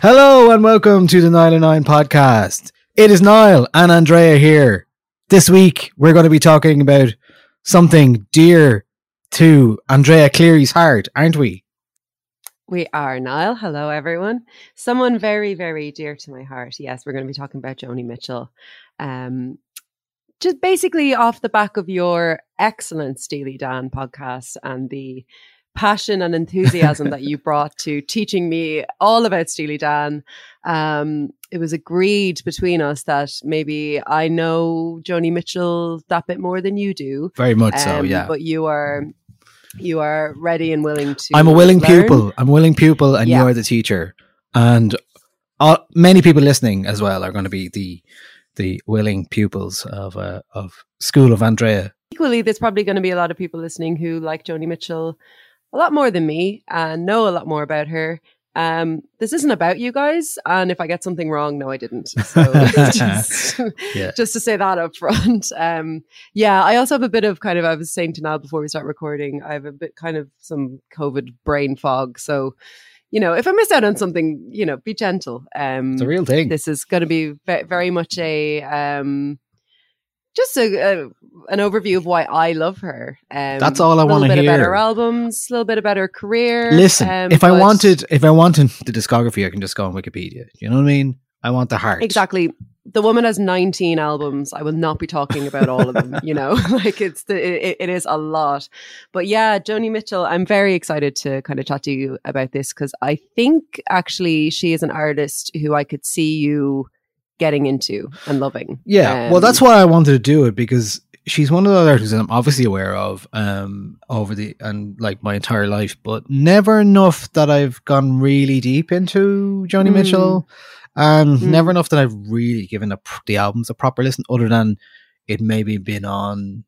Hello and welcome to the Nialler9 podcast. It is Niall and Andrea here. This week we're going to be talking about something dear to Andrea Cleary's heart, aren't we? We are, Niall. Hello, everyone. Someone very, very dear to my heart. Yes, we're going to be talking about Joni Mitchell. Um, just basically off the back of your excellent Steely Dan podcast and the passion and enthusiasm that you brought to teaching me all about Steely Dan. Um, it was agreed between us that maybe I know Joni Mitchell that bit more than you do. Very much so, Um, yeah. But you are you are ready and willing to. I'm a willing learn. pupil. I'm a willing pupil, and Yeah. you're the teacher. And all, many people listening as well are going to be the the willing pupils of uh, of School of Andrea. Equally, there's probably going to be a lot of people listening who like Joni Mitchell a lot more than me and know a lot more about her. Um, this isn't about you guys, and if I get something wrong, no, I didn't. So just, Yeah. just to say that up front. Um, yeah, I also have a bit of kind of I was saying to Niall before we start recording, I have a bit kind of some COVID brain fog. So, you know, if I miss out on something, you know, be gentle. Um, It's a real thing. this is going to be ve- very much a um just a, a an overview of why I love her. Um, That's all I wanna bit about hear. her albums, a little bit about her career. Listen, um, if I wanted, if I wanted the discography, I can just go on Wikipedia. You know what I mean? I want the heart. exactly, the woman has nineteen albums. I will not be talking about all of them. You know, like it's the it, it is a lot. But yeah, Joni Mitchell. I'm very excited to kind of chat to you about this because I think actually she is an artist who I could see you getting into and loving. Yeah, well, Um, that's why I wanted to do it because she's one of the artists I'm obviously aware of um, over the and like my entire life, but never enough that I've gone really deep into Joni Mm. Mitchell, and Mm. never enough that I've really given the, the albums a proper listen, other than it maybe been on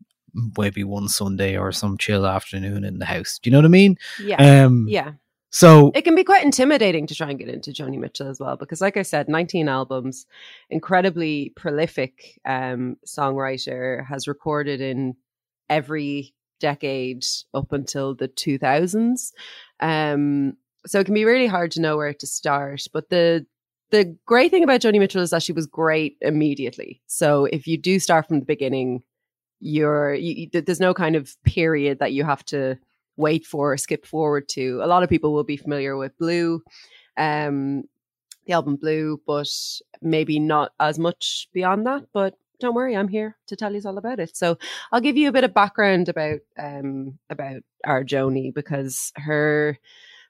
maybe one Sunday or some chill afternoon in the house. Do you know what I mean? yeah. Um, Yeah. So It can be quite intimidating to try and get into Joni Mitchell as well, because like I said, 19 albums, incredibly prolific um, songwriter, has recorded in every decade up until the 2000s. Um, so it can be really hard to know where to start. But the the great thing about Joni Mitchell is that she was great immediately. So if you do start from the beginning, you're you, there's no kind of period that you have to wait for or skip forward to. A lot of people will be familiar with Blue, um, the album Blue, but maybe not as much beyond that. But don't worry, I'm here to tell you all about it. So I'll give you a bit of background about um, about our Joni because her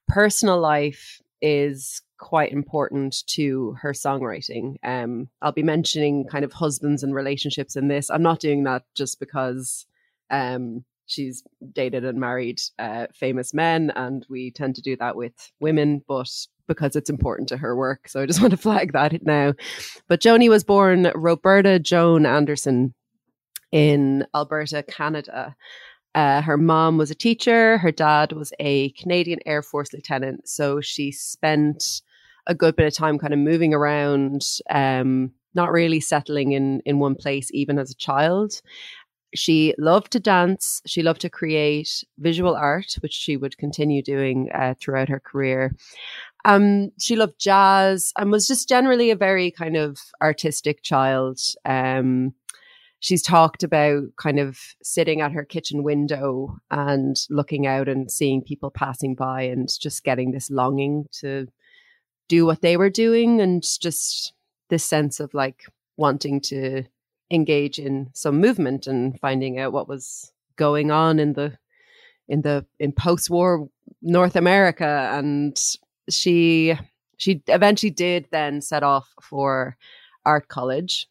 personal life is quite important to her songwriting. Um, I'll be mentioning kind of husbands and relationships in this. I'm not doing that just because um, she's dated and married uh, famous men, and we tend to do that with women, but because it's important to her work. So I just want to flag that now. But Joni was born Roberta Joan Anderson in Alberta, Canada. Uh, her mom was a teacher. Her dad was a Canadian Air Force lieutenant. So she spent a good bit of time kind of moving around, um, not really settling in in one place, even as a child. She loved to dance. She loved to create visual art, which she would continue doing uh, throughout her career. Um, she loved jazz and was just generally a very kind of artistic child. Um, she's talked about kind of sitting at her kitchen window and looking out and seeing people passing by and just getting this longing to do what they were doing and just this sense of like wanting to engage in some movement and finding out what was going on in the in the in post-war North America. And she she eventually did then set off for art college.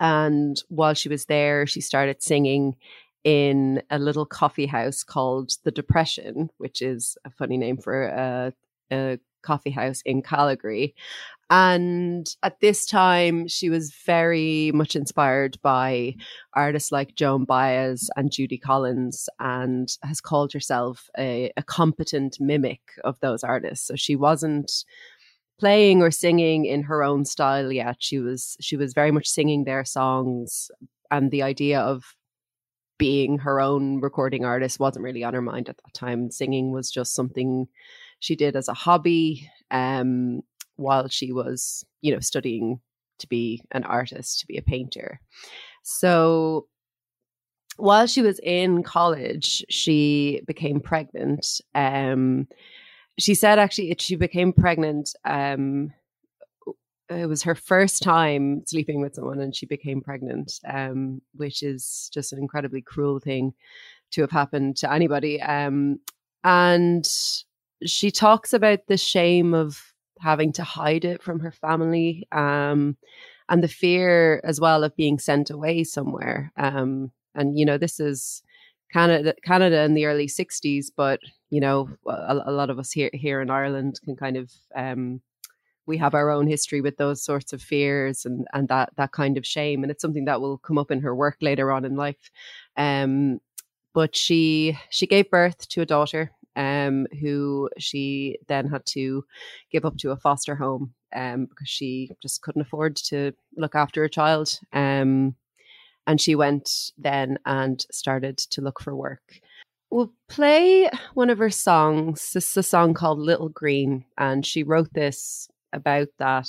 And while she was there she started singing in a little coffee house called the depression which is a funny name for a, a coffee house in calgary and at this time, she was very much inspired by artists like Joan Baez and Judy Collins, and has called herself a, a competent mimic of those artists. So she wasn't playing or singing in her own style yet. She was she was very much singing their songs, and the idea of being her own recording artist wasn't really on her mind at that time. Singing was just something she did as a hobby. Um, while she was, you know, studying to be an artist, to be a painter. So while she was in college, she became pregnant. Um, she said actually she became pregnant. Um, it was her first time sleeping with someone, and she became pregnant, um, which is just an incredibly cruel thing to have happened to anybody. Um, and she talks about the shame of having to hide it from her family um, and the fear as well of being sent away somewhere um, and you know this is canada canada in the early 60s but you know a, a lot of us here here in ireland can kind of um, we have our own history with those sorts of fears and and that that kind of shame and it's something that will come up in her work later on in life. Um, but she she gave birth to a daughter um, who she then had to give up to a foster home um, because she just couldn't afford to look after a child. Um, and she went then and started to look for work. We'll play one of her songs. This is a song called Little Green, and she wrote this about that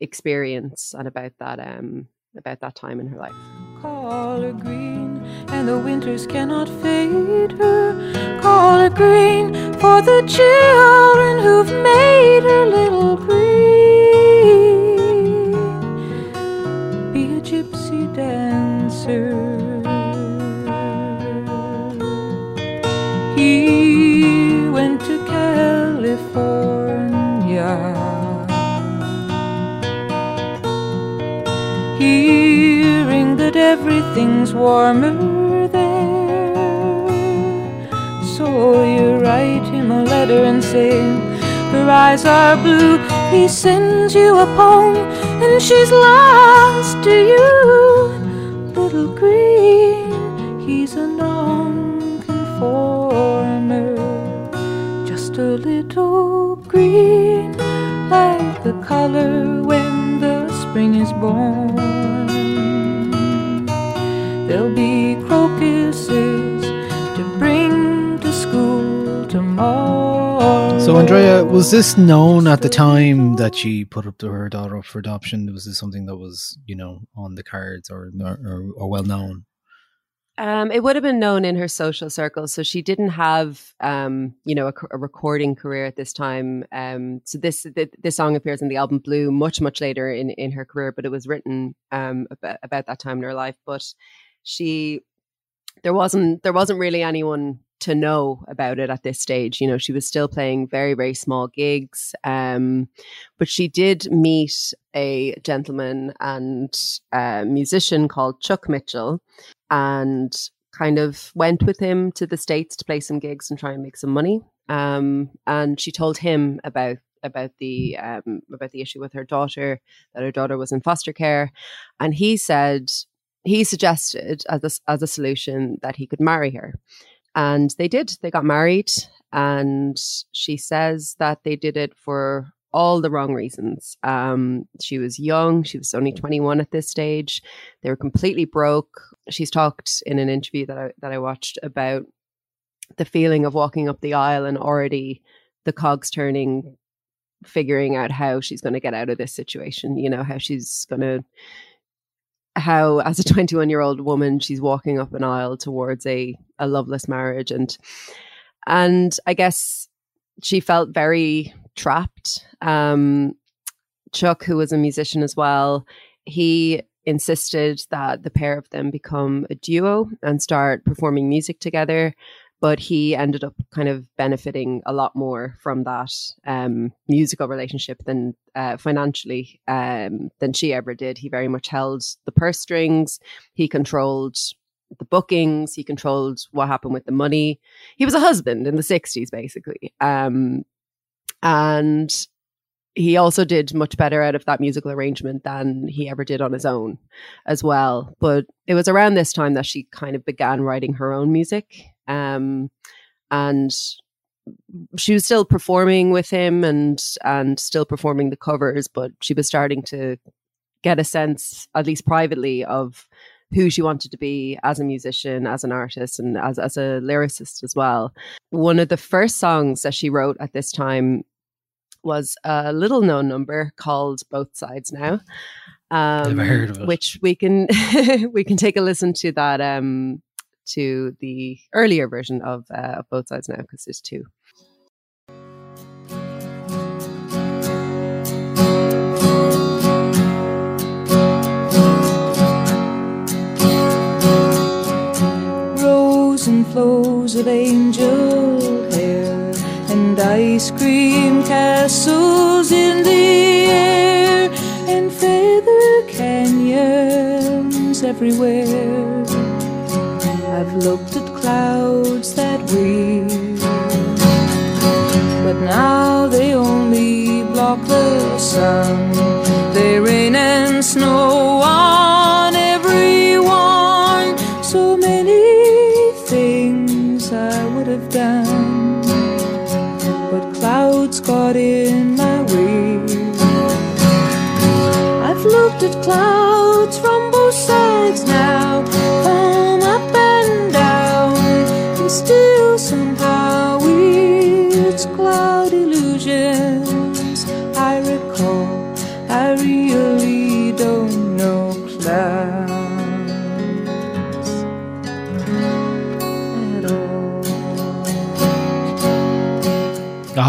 experience and about that um about that time in her life. Her green, and the winters cannot fade her. Her green for the children who've made her little green. Everything's warmer there. So you write him a letter and say, Her eyes are blue. He sends you a poem, and she's lost to you. Little green, he's a non-conformer, just a little green, like the color when the spring is born. There'll be crocuses to bring to school tomorrow. So, Andrea, was this known at the time that she put up to her daughter up for adoption? Was this something that was, you know, on the cards or or, or well known? Um, it would have been known in her social circles. So she didn't have, um, you know, a, a, recording career at this time. Um, so this th- this song appears in the album Blue much much later in in her career, but it was written um, about, about that time in her life. But she, there wasn't there wasn't really anyone to know about it at this stage. You know, she was still playing very very small gigs, um, but she did meet a gentleman and a musician called Chuck Mitchell and kind of went with him to the states to play some gigs and try and make some money. Um, and she told him about about the um, about the issue with her daughter that her daughter was in foster care, and he said he suggested as a, as a solution that he could marry her, and they did. They got married, and she says that they did it for all the wrong reasons. Um, she was young; she was only twenty one at this stage. They were completely broke. She's talked in an interview that I that I watched about the feeling of walking up the aisle and already the cogs turning figuring out how she's going to get out of this situation you know how she's going to how as a 21 year old woman she's walking up an aisle towards a a loveless marriage. And and i guess she felt very trapped. Um chuck who was a musician as well he insisted that the pair of them become a duo and start performing music together but he ended up kind of benefiting a lot more from that um, musical relationship than uh, financially um, than she ever did. He very much held the purse strings. He controlled the bookings. He controlled what happened with the money. He was a husband in the '60s, basically, um, and he also did much better out of that musical arrangement than he ever did on his own as well. But it was around this time that she kind of began writing her own music. Um, and she was still performing with him and and still performing the covers, but she was starting to get a sense, at least privately, of who she wanted to be as a musician, as an artist, and as as a lyricist as well. One of the first songs that she wrote at this time was a little known number called Both Sides Now. Um, Never heard of it. Which we can we can take a listen to that um to the earlier version of, uh, of Both Sides Now because there's two. And flows of angel hair and ice cream castles in the air and feather canyons everywhere. I've looked at clouds that weave, but now they only block the sun. They rain and snow on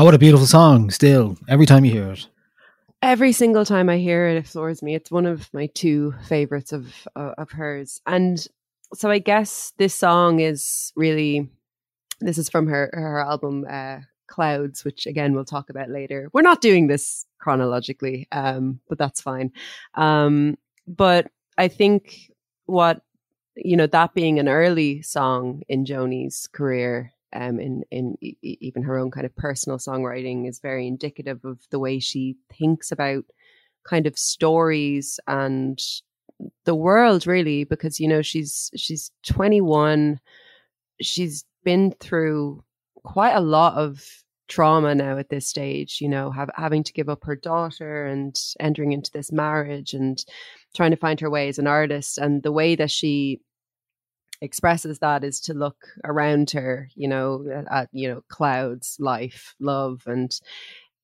what a beautiful song! Still, every time you hear it. Every single time I hear it, it floors me. It's one of my two favorites of uh, of hers, and so I guess this song is really this is from her her album uh, Clouds, which again we'll talk about later. We're not doing this chronologically, um, but that's fine. Um, but I think what you know that being an early song in Joni's career, um, in in e- even her own kind of personal songwriting, is very indicative of the way she thinks about kind of stories and the world really because you know she's she's 21 she's been through quite a lot of trauma now at this stage you know have, having to give up her daughter and entering into this marriage and trying to find her way as an artist. And the way that she expresses that is to look around her you know at you know clouds life love and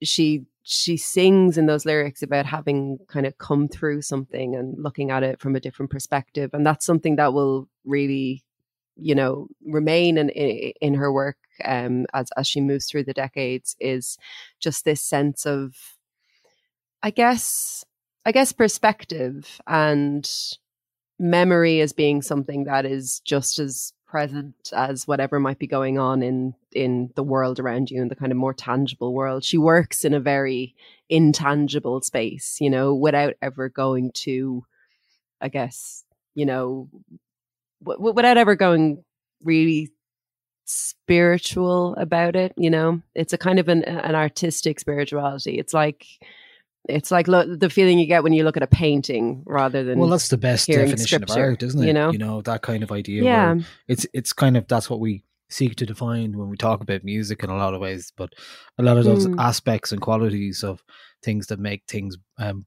she she sings in those lyrics about having kind of come through something and looking at it from a different perspective and that's something that will really you know remain in in her work um as as she moves through the decades is just this sense of i guess i guess perspective and memory as being something that is just as present as whatever might be going on in in the world around you in the kind of more tangible world she works in a very intangible space you know without ever going to i guess you know w- without ever going really spiritual about it. You know, it's a kind of an an artistic spirituality. It's like it's like lo- the feeling you get when you look at a painting rather than well that's the best definition of art isn't it you know? you know that kind of idea yeah it's it's kind of that's what we seek to define when we talk about music in a lot of ways but a lot of those Mm. aspects and qualities of things that make things um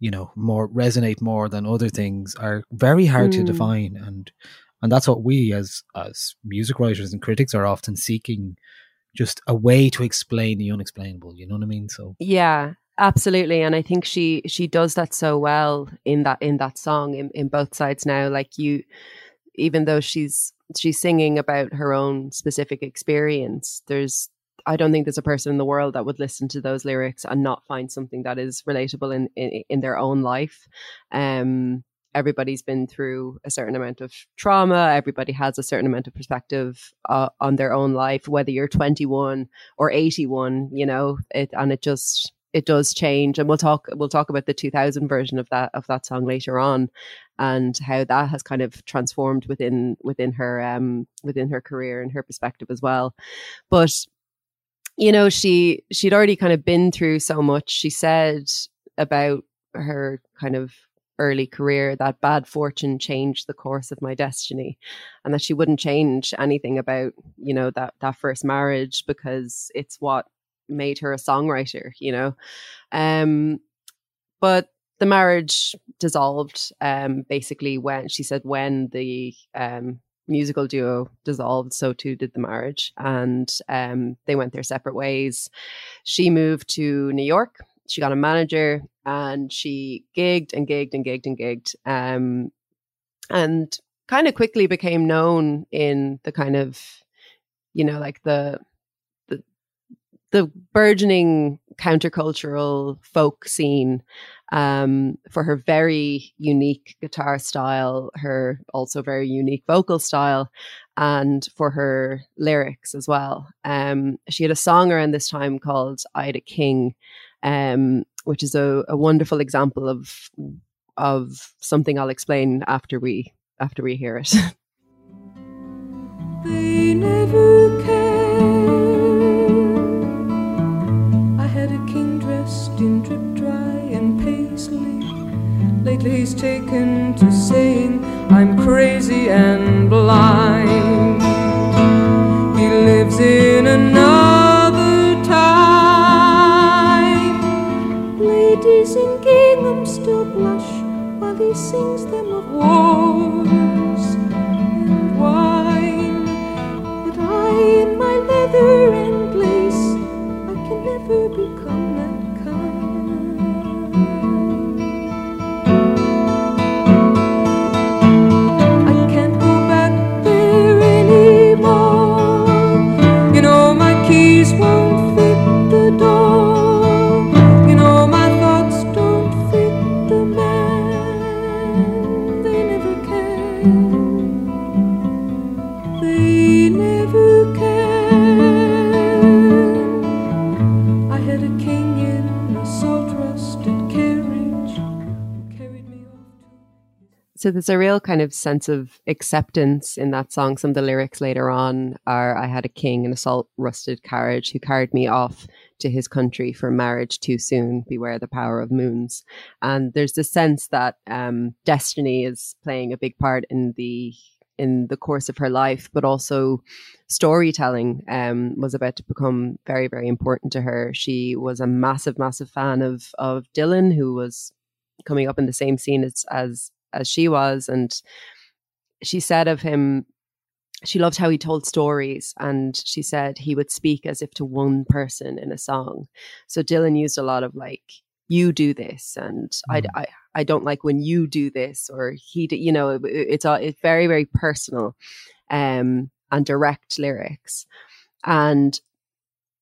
you know more resonate more than other things are very hard to Mm. define and and that's what we as as music writers and critics are often seeking just a way to explain the unexplainable you know what i mean so Yeah, absolutely. And I think she she does that so well in that in that song in, in both sides now. Like you even though she's she's singing about her own specific experience, there's I don't think there's a person in the world that would listen to those lyrics and not find something that is relatable in in, in their own life. Um everybody's been through a certain amount of trauma everybody has a certain amount of perspective uh, on their own life whether you're 21 or 81 you know it and it just it does change and we'll talk we'll talk about the 2000 version of that of that song later on and how that has kind of transformed within within her um within her career and her perspective as well. But you know she she'd already kind of been through so much. She said about her kind of early career that bad fortune changed the course of my destiny and that she wouldn't change anything about you know that that first marriage because it's what made her a songwriter you know? Um but the marriage dissolved um basically when she said when the um musical duo dissolved so too did the marriage and um they went their separate ways. She moved to new york she got a manager and she gigged and gigged and gigged and gigged um and kind of quickly became known in the kind of you know like the the burgeoning countercultural folk scene um, for her very unique guitar style, her also very unique vocal style, and for her lyrics as well. Um, she had a song around this time called "I Had a King," um, which is a, a wonderful example of of something I'll explain after we after we hear it. taken to saying I'm crazy and blind. He lives in another time. Ladies in gingham still blush while he sings them of wars and wine. But I, in my leather and lace, I can never become So there's a real kind of sense of acceptance in that song. Some of the lyrics later on are I had a king in a salt rusted carriage who carried me off to his country for marriage too soon. Beware the power of moons. And there's this sense that um, destiny is playing a big part in the in the course of her life, but also storytelling um, was about to become very, very important to her. She was a massive, massive fan of of Dylan, who was coming up in the same scene as as as she was and she said of him she loved how he told stories and she said he would speak as if to one person in a song so dylan used a lot of like you do this and I, Mm. I i don't like when you do this or he d- you know it, it's all it's very very personal um and direct lyrics and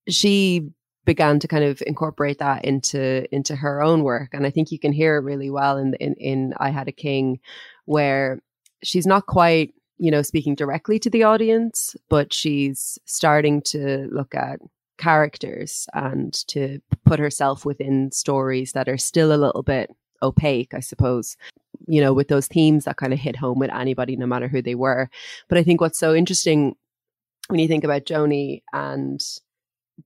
she began to kind of incorporate that into into her own work and i think you can hear it really well in in, in i had a king where she's not quite you know speaking directly to the audience but she's starting to look at characters and to put herself within stories that are still a little bit opaque i suppose you know, with those themes that kind of hit home with anybody, no matter who they were. But I think what's so interesting when you think about Joni and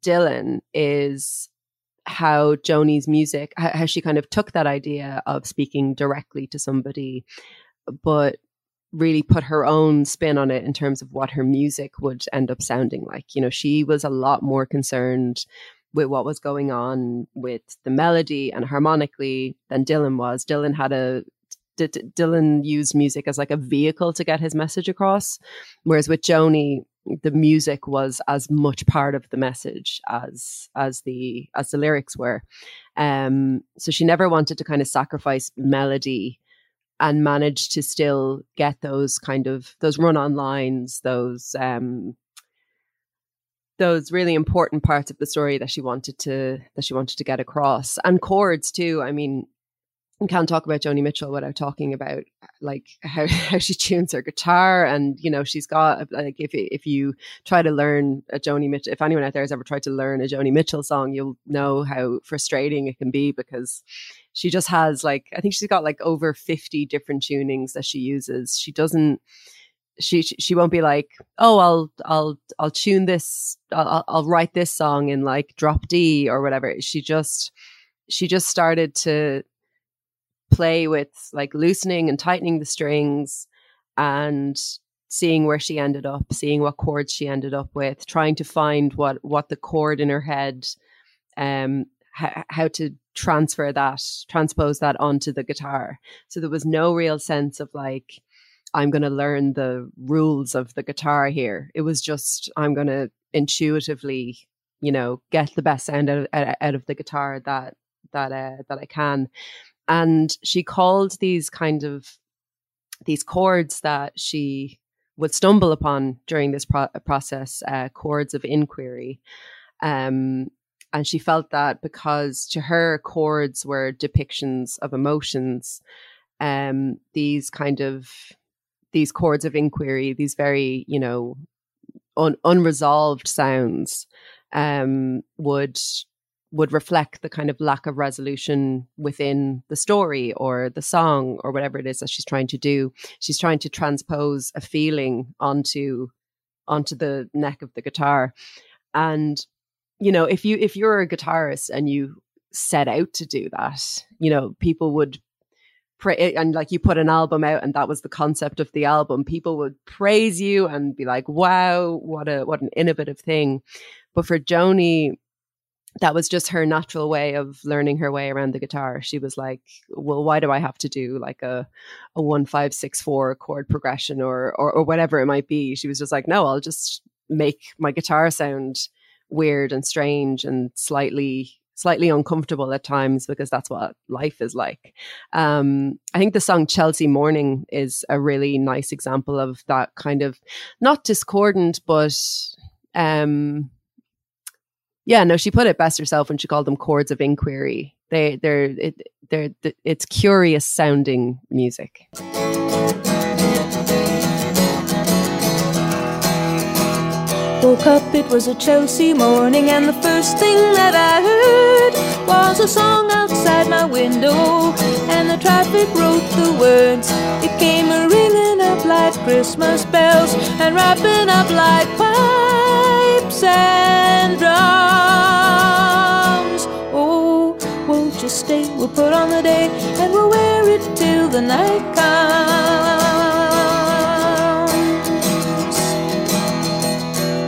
Dylan is how Joni's music, how, she kind of took that idea of speaking directly to somebody, but really put her own spin on it in terms of what her music would end up sounding like. You know, she was a lot more concerned with what was going on with the melody and harmonically than Dylan was. Dylan had a Dylan used music as like a vehicle to get his message across, whereas with Joni, the music was as much part of the message as as the as the lyrics were. Um, so she never wanted to kind of sacrifice melody and managed to still get those kind of those run on lines, those um, those really important parts of the story that she wanted to that she wanted to get across and chords too i mean you can't talk about Joni Mitchell without talking about like how, how she tunes her guitar and you know she's got uh, like if if you try to learn a Joni Mitchell if anyone out there has ever tried to learn a Joni Mitchell song you'll know how frustrating it can be because she just has like I think she's got like over 50 different tunings that she uses. She doesn't she she won't be like oh i'll i'll i'll tune this i'll i'll write this song in like drop d or whatever. She just she just started to play with like loosening and tightening the strings and seeing where she ended up seeing what chords she ended up with trying to find what what the chord in her head um how, how to transfer that transpose that onto the guitar so there was no real sense of like I'm going to learn the rules of the guitar here. It was just, I'm going to intuitively, you know, get the best sound out of, out of the guitar that, that, uh, that I can. And she called these kind of, these chords that she would stumble upon during this pro- process, uh, chords of inquiry. Um, and she felt that because to her chords were depictions of emotions um, these kind of these chords of inquiry, these very, you know, un- unresolved sounds um, would would reflect the kind of lack of resolution within the story or the song or whatever it is that she's trying to do. She's trying to transpose a feeling onto onto the neck of the guitar. And you know, if you if you're a guitarist and you set out to do that, you know, people would pray eh, and like you put an album out and that was the concept of the album people would praise you and be like wow what a what an innovative thing but for joni that was just her natural way of learning her way around the guitar she was like well why do i have to do like a a one five six four chord progression or, or or whatever it might be she was just like no i'll just make my guitar sound weird and strange and slightly slightly uncomfortable at times because that's what life is like. Um, I think the song Chelsea Morning is a really nice example of that kind of not discordant, but um, yeah, no, she put it best herself when she called them chords of inquiry. They, they're, it, they're, it's curious sounding music. Woke up, it was a Chelsea morning, and the first thing that I heard was a song outside my window, and the traffic wrote the words. It came a ringing up like Christmas bells, and wrapping up like pipes and drums. Oh, won't you stay? We'll put on the day, and we'll wear it till the night comes.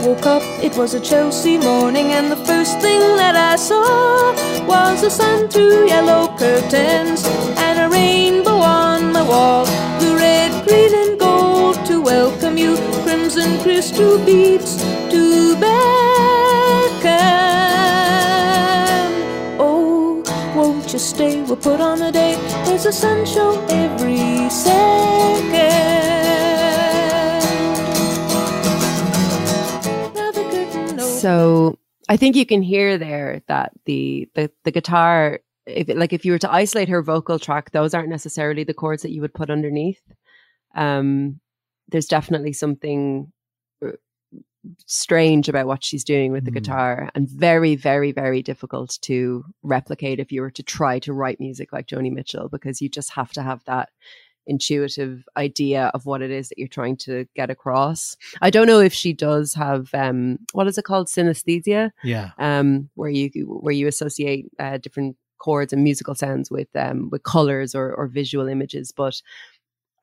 woke up, it was a Chelsea morning, and the first thing that I saw was the sun through yellow curtains and a rainbow on the wall. The red, green, and gold to welcome you, crimson crystal beads to beckon. Oh, won't you stay? We'll put on a day. There's a sun show every second. So I think you can hear there that the the, the guitar, if like if you were to isolate her vocal track, those aren't necessarily the chords that you would put underneath. Um, there's definitely something uh, strange about what she's doing with the Mm. guitar and very very very difficult to replicate if you were to try to write music like Joni Mitchell because you just have to have that intuitive idea of what it is that you're trying to get across. I don't know if she does have um what is it called synesthesia Yeah. um where you where you associate uh, different chords and musical sounds with um with colors or or visual images but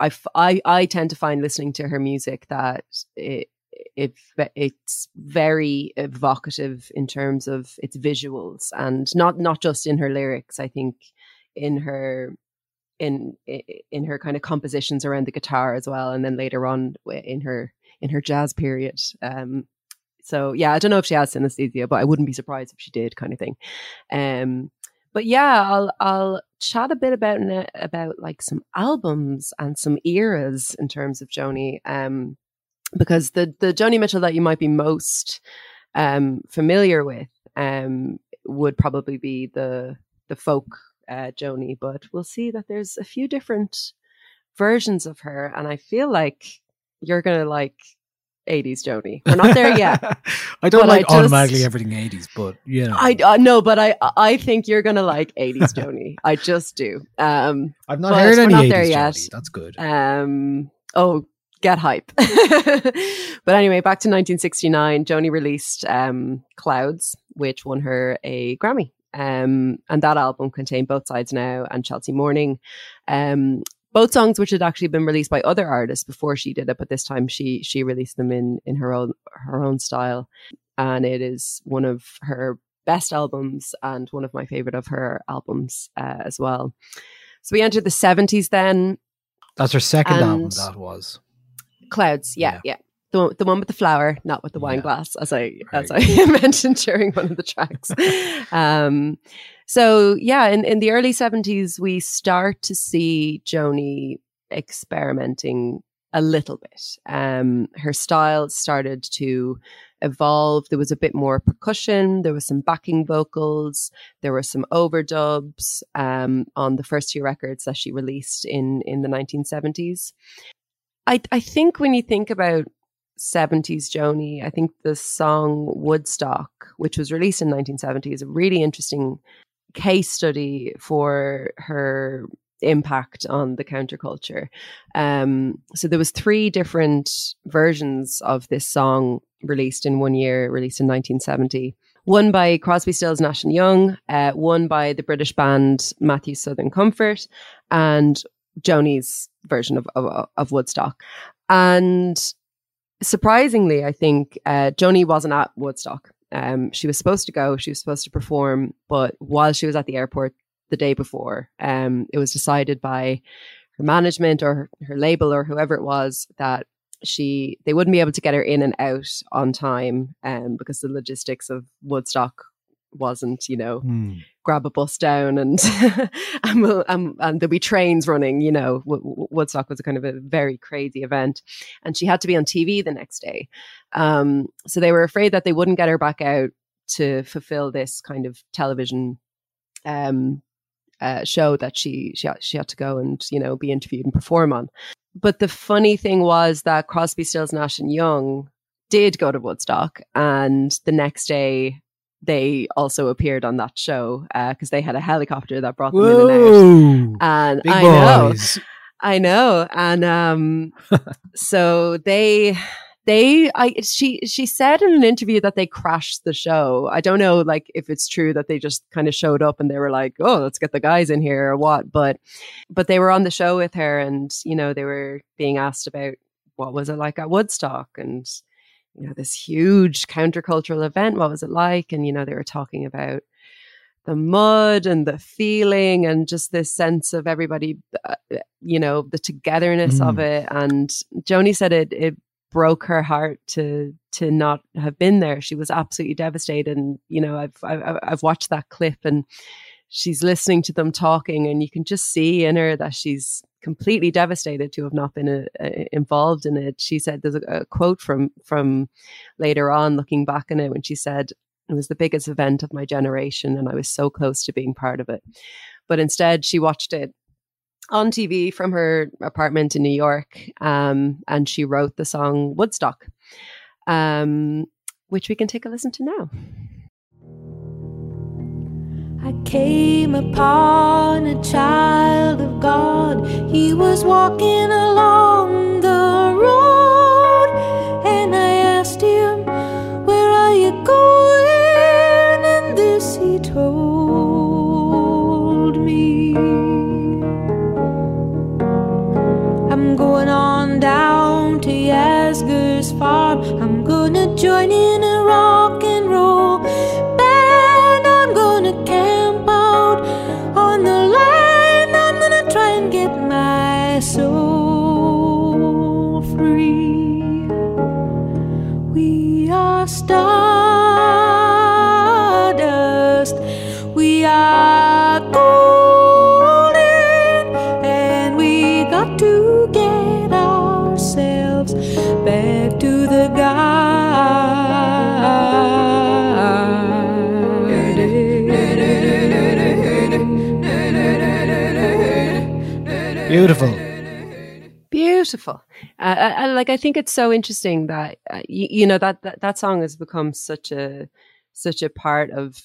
I, I I tend to find listening to her music that it it it's very evocative in terms of its visuals and not not just in her lyrics. I think in her in in her kind of compositions around the guitar as well and then later on in her in her jazz period. Um so yeah i don't know if she has synesthesia but i wouldn't be surprised if she did kind of thing. Um but yeah i'll i'll chat a bit about about like some albums and some eras in terms of joni um because the the joni mitchell that you might be most um familiar with um would probably be the the folk uh, Joni, but we'll see that there's a few different versions of her, and I feel like you're gonna like 80s Joni. We're not there yet. I don't But I like just- automatically everything 80s, but you know. I uh, no, but I I think you're gonna like 80s Joni. I just do. Um, I've not heard any not 80s there Joni. yet. That's good. Um, oh, get hype. but anyway, back to 1969, Joni released um, Clouds, which won her a Grammy. Um, and that album contained Both Sides Now and Chelsea Morning. Um, both songs which had actually been released by other artists before she did it, but this time she she released them in in her own her own style. And it is one of her best albums and one of my favorite of her albums uh, as well. So we entered the 70s then. That's her second album, that was. Clouds, yeah, yeah. The one, the one with the flower, not with the wine Yeah. glass, as I as I mentioned during one of the tracks. um, so yeah, in, in the early seventies, we start to see Joni experimenting a little bit. Um, her style started to evolve. There was a bit more percussion. There was some backing vocals. There were some overdubs um, on the first two records that she released in in the nineteen seventies. I I think when you think about 70s Joni, I think the song Woodstock, which was released in 1970, is a really interesting case study for her impact on the counterculture. Um, so there was three different versions of this song released in one year, released in 1970. One by Crosby, Stills, Nash and Young, uh, one by the British band Matthews Southern Comfort, and Joni's version of, of, of Woodstock. And surprisingly, I think uh, Joni wasn't at Woodstock. Um, she was supposed to go, she was supposed to perform, but while she was at the airport the day before, um, it was decided by her management or her label or whoever it was that she they wouldn't be able to get her in and out on time um, because the logistics of Woodstock wasn't, you know, Hmm. grab a bus down and and, we'll, um, and there'll be trains running. You know, Woodstock was a kind of a very crazy event, and she had to be on TV the next day. Um, so they were afraid that they wouldn't get her back out to fulfill this kind of television um, uh, show that she she had, she had to go and you know be interviewed and perform on. But the funny thing was that Crosby, Stills, Nash and Young did go to Woodstock, and the next day they also appeared on that show because they had a helicopter that brought them in and out. And Big I know. I know, and um, so they, they, I, she, she said in an interview that they crashed the show. I don't know, like if it's true that they just kind of showed up and they were like, "Oh, let's get the guys in here" or what. But, but they were on the show with her, and you know, they were being asked about what was it like at Woodstock, and you know, this huge countercultural event. What was it like? And you know, they were talking about the mud and the feeling and just this sense of everybody uh, you know the togetherness of Mm. it and joni said it it broke her heart to to not have been there she was absolutely devastated and you know i've i've, I've watched that clip and she's listening to them talking and you can just see in her that she's completely devastated to have not been uh uh involved in it she said there's a, a quote from from later on looking back on it when she said it was the biggest event of my generation, and I was so close to being part of it. But instead, she watched it on TV from her apartment in New York, um, and she wrote the song Woodstock. um, which we can take a listen to now. I came upon a child of God. He was walking along the road, I, I, like I think it's so interesting that uh, you, you know that, that that song has become such a such a part of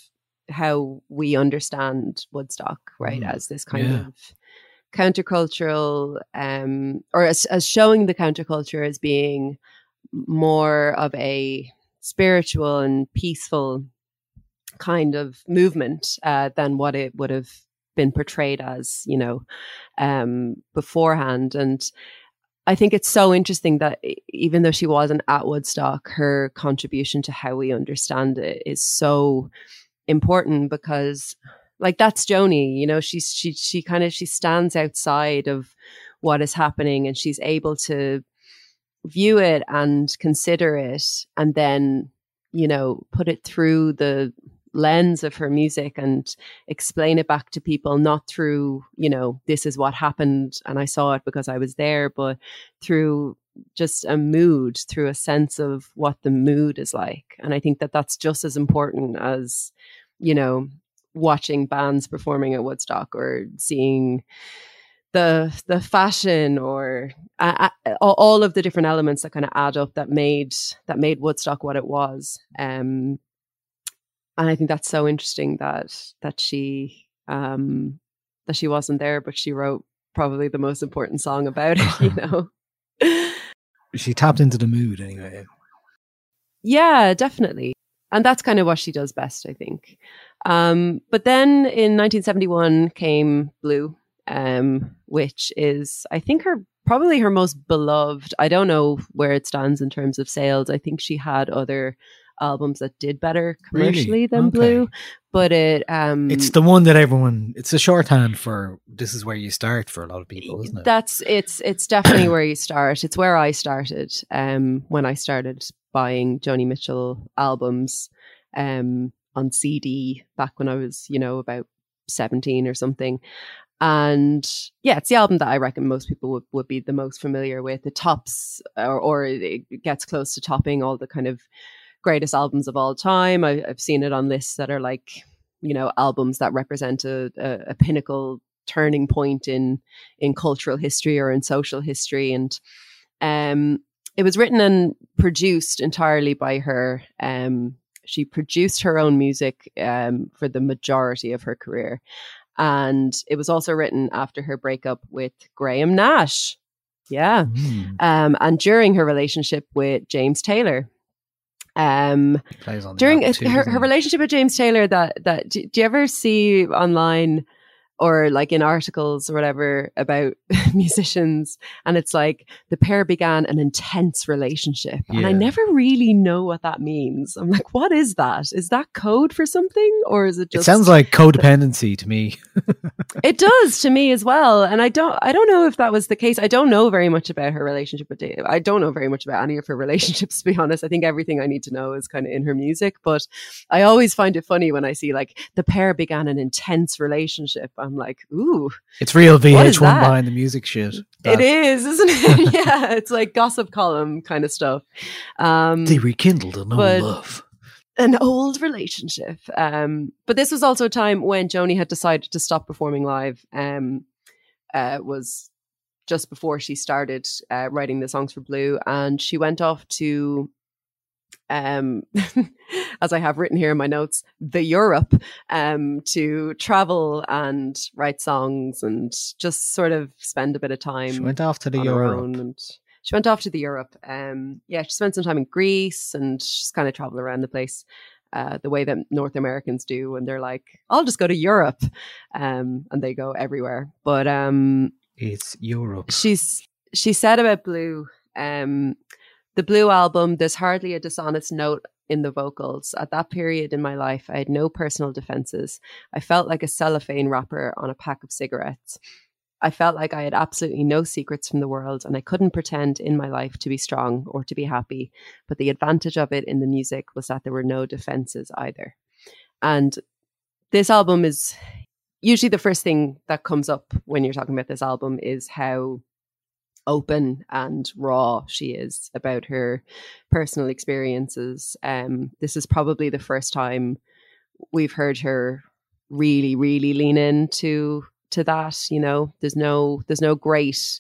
how we understand Woodstock, right? Mm. As this kind Yeah. of countercultural, um, or as, as showing the counterculture as being more of a spiritual and peaceful kind of movement uh, than what it would have been portrayed as, you know, um, beforehand. And I think it's so interesting that even though she wasn't at Woodstock, her contribution to how we understand it is so important because like that's Joni, you know, she's she she kind of she stands outside of what is happening and she's able to view it and consider it and then, you know, put it through the lens of her music and explain it back to people not through you know this is what happened and i saw it because i was there but through just a mood through a sense of what the mood is like. And i think that that's just as important as you know watching bands performing at woodstock or seeing the the fashion or uh, all of the different elements that kind of add up that made that made woodstock what it was. Um and I think that's so interesting that that she um that she wasn't there, but she wrote probably the most important song about it, you know. She tapped into the mood anyway. yeah, definitely. And that's kind of what she does best, I think. Um, but then in 1971 came Blue, um, which is, I think, her probably her most beloved. I don't know where it stands in terms of sales. I think she had other albums that did better Really? commercially than Okay. Blue, but it um, It's the one that everyone. It's a shorthand for this is where you start for a lot of people, isn't it? That's it's it's definitely where you start. It's where I started um when I started buying Joni Mitchell albums um on CD back when I was, you know, about 17 or something. And yeah, it's the album that I reckon most people would, would be the most familiar with. It tops or, or it gets close to topping all the kind of greatest albums of all time. I, I've seen it on lists that are like, you know, albums that represent a, a, a pinnacle turning point in in cultural history or in social history. And um, it was written and produced entirely by her. Um, she produced her own music um, for the majority of her career. And it was also written after her breakup with Graham Nash. Yeah. Mm, Um, and during her relationship with James Taylor. Um, during her, her relationship with James Taylor that that do, do you ever see online or like in articles or whatever about musicians and it's like the pair began an intense relationship and I never really know what that means. I'm like what is that? Is that code for something or is it It just sounds like codependency to me. it does to me as well and i don't i don't know if that was the case i don't know very much about her relationship with dave i don't know very much about any of her relationships to be honest i think everything i need to know is kind of in her music but i always find it funny when i see like the pair began an intense relationship i'm like ooh It's real VH1 behind the music shit. it is isn't it yeah it's like gossip column kind of stuff um They rekindled an old love. an old relationship. Um, but this was also a time when Joni had decided to stop performing live. Um, uh, was just before she started uh, writing the songs for Blue, and she went off to um, as I have written here in my notes, the Europe um, to travel and write songs and just sort of spend a bit of time. She went off to the Europe. and she went off to the Europe. Um, yeah, she spent some time in Greece and just kind of traveled around the place. Uh, the way that North Americans do, and they're like, "I'll just go to Europe," um, and they go everywhere. But um, It's Europe. she's she said about blue um the blue album there's hardly a dishonest note in the vocals. At that period in my life i had no personal defenses. I felt like a cellophane wrapper on a pack of cigarettes. I felt like i had absolutely no secrets from the world and i couldn't pretend in my life to be strong or to be happy. But the advantage of it in the music was that there were no defenses either. And this album is usually the first thing that comes up when you're talking about this album is how open and raw she is about her personal experiences. Um, this is probably the first time we've heard her really, really lean into to that. You know, there's no there's no great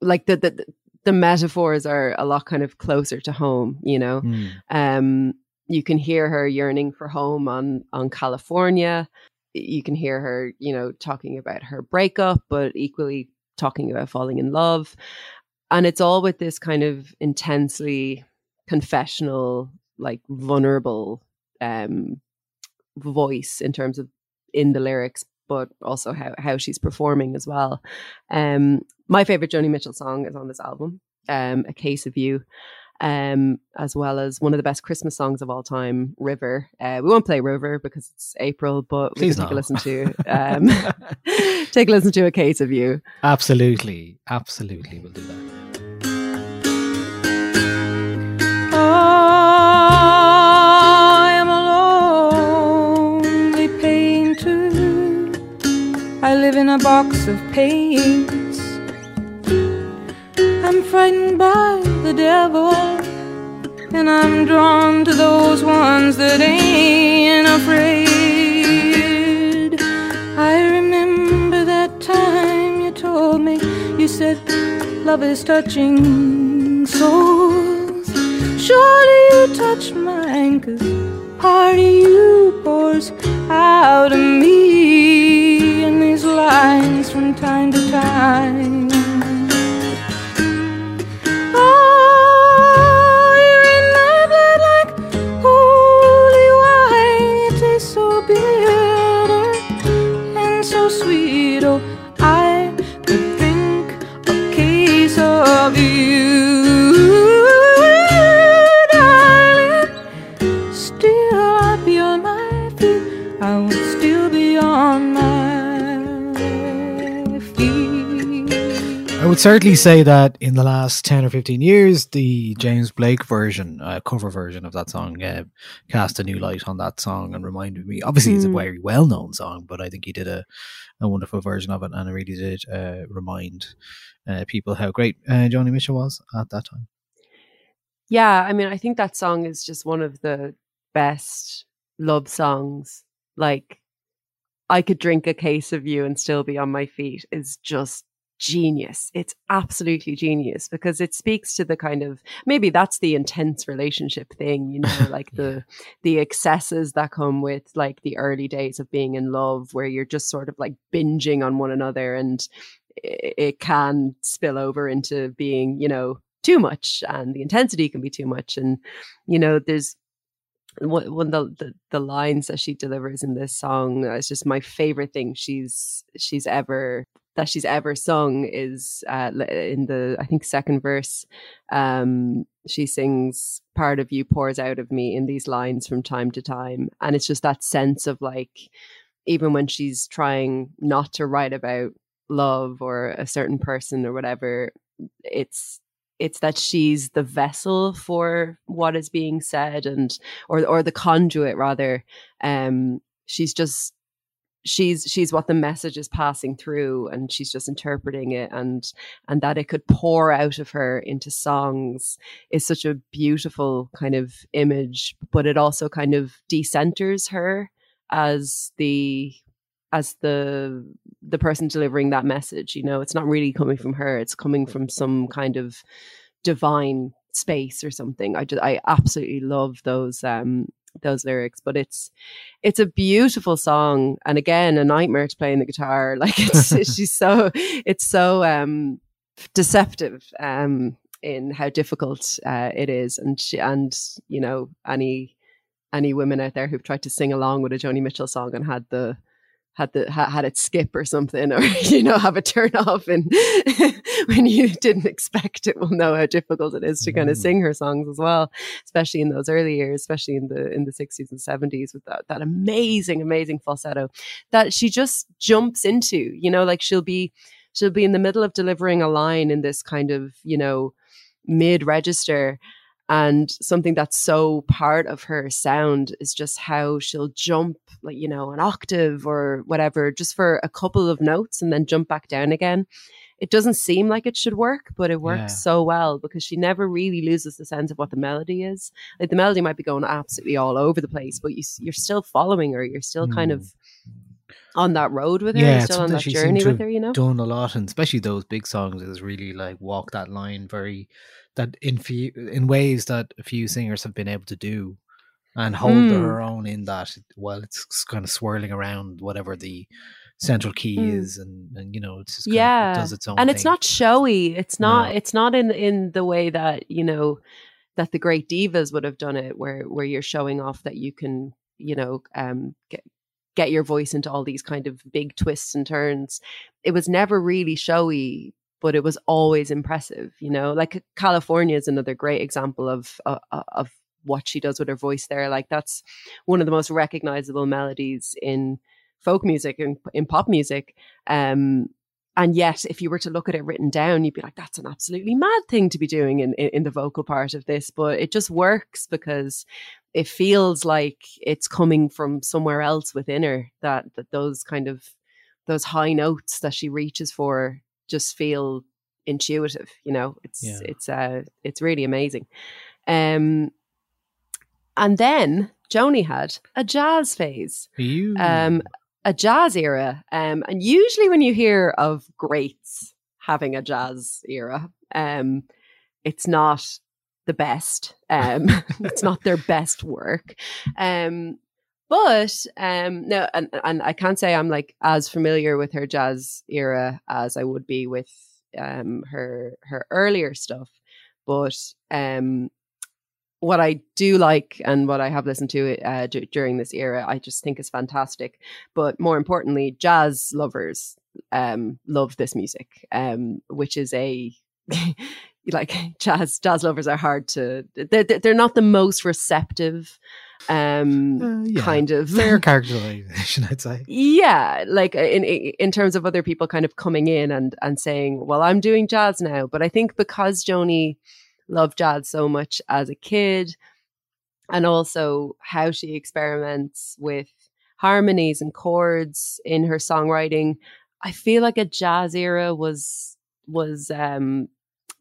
like the the the metaphors are a lot kind of closer to home. You know, Hmm. um, you can hear her yearning for home on on California. You can hear her, you know, talking about her breakup, but equally talking about falling in love. And it's all with this kind of intensely confessional, like vulnerable um voice in terms of in the lyrics, but also how, how she's performing as well. Um my favorite Joni Mitchell song is on this album, um, A Case of You um, as well as one of the best Christmas songs of all time, River. Uh, we won't play River because it's April, but we Please can take a listen to um, take a listen to a case of you. Absolutely, absolutely, we'll do that. I am a lonely painter. I live in a box of paints. I'm frightened by the devil, and I'm drawn to those ones that ain't afraid. I remember that time you told me, you said, love is touching souls. Surely you touch mine, cause part of you pours out of me in these lines from time to time. Would certainly say that in the last 10 or 15 years, the James Blake version, uh, cover version of that song, uh, cast a new light on that song and reminded me. Obviously, it's a Mm. very well known song, but I think he did a, a wonderful version of it and it really did uh, remind uh, people how great uh, Joni Mitchell was at that time. Yeah, I mean, I think that song is just one of the best love songs. Like, I could drink a case of you and still be on my feet is just genius. It's absolutely genius because it speaks to the kind of maybe that's the intense relationship thing, you know, like the the excesses that come with like the early days of being in love where you're just sort of like binging on one another and it, it can spill over into being, you know, too much and the intensity can be too much and you know there's one, one of the, the the lines that she delivers in this song is just my favorite thing she's she's ever that she's ever sung is uh, in the I think second verse. Um, she sings "Part of you pours out of me" in these lines from time to time, and it's just that sense of like, even when she's trying not to write about love or a certain person or whatever, it's it's that she's the vessel for what is being said and or or the conduit rather um she's just she's she's what the message is passing through and she's just interpreting it and and that it could pour out of her into songs is such a beautiful kind of image but it also kind of decenters her as the as the the person delivering that message you know it's not really coming from her it's coming from some kind of divine space or something. I just I absolutely love those um those lyrics but it's it's a beautiful song and again a nightmare to play in the guitar like it's she's so it's so um deceptive um in how difficult uh, it is and she and you know any any women out there who've tried to sing along with a Joni Mitchell song and had the had the ha, had it skip or something or you know have a turn off and when you didn't expect it will know how difficult it is to mm. kind of sing her songs as well especially in those early years especially in the in the 60s and 70s with that that amazing amazing falsetto that she just jumps into you know like she'll be she'll be in the middle of delivering a line in this kind of you know mid register and something that's so part of her sound is just how she'll jump like you know an octave or whatever just for a couple of notes and then jump back down again it doesn't seem like it should work but it works yeah. so well because she never really loses the sense of what the melody is like the melody might be going absolutely all over the place but you, you're still following her you're still mm. kind of hmm. On that road with her, yeah, still on that journey with her, you know. Done a lot, and especially those big songs is really like walk that line very that in few in ways that a few singers have been able to do and hold mm. their own in that while it's kind of swirling around whatever the central key mm. is and, and you know it's just yeah of, it does its own and thing. it's not showy it's not no. it's not in in the way that you know that the great divas would have done it where where you're showing off that you can you know um get get your voice into all these kind of big twists and turns it was never really showy but it was always impressive you know? Like california is another great example of uh, uh, of what she does with her voice there like that's one of the most recognizable melodies in folk music and in, in pop music um and yet if you were to look at it written down you'd be like that's an absolutely mad thing to be doing in, in, in the vocal part of this but it just works because it feels like it's coming from somewhere else within her that that those kind of those high notes that she reaches for just feel intuitive you know? It's yeah. it's uh it's really amazing. Um and then Joni had a jazz phase um a jazz era um and usually when you hear of greats having a jazz era um it's not the best um it's not their best work. Um but um no and, and i can't say i'm like as familiar with her jazz era as i would be with um her her earlier stuff. But um what i do like and what i have listened to uh, d- during this era i just think is fantastic. But more importantly jazz lovers um love this music um which is a like jazz jazz lovers are hard to they're, they're not the most receptive um uh, yeah. kind of fair characterization i'd say yeah like uh, in in terms of other people kind of coming in and and saying well i'm doing jazz now but i think because joni loved jazz so much as a kid and also how she experiments with harmonies and chords in her songwriting i feel like a jazz era was was um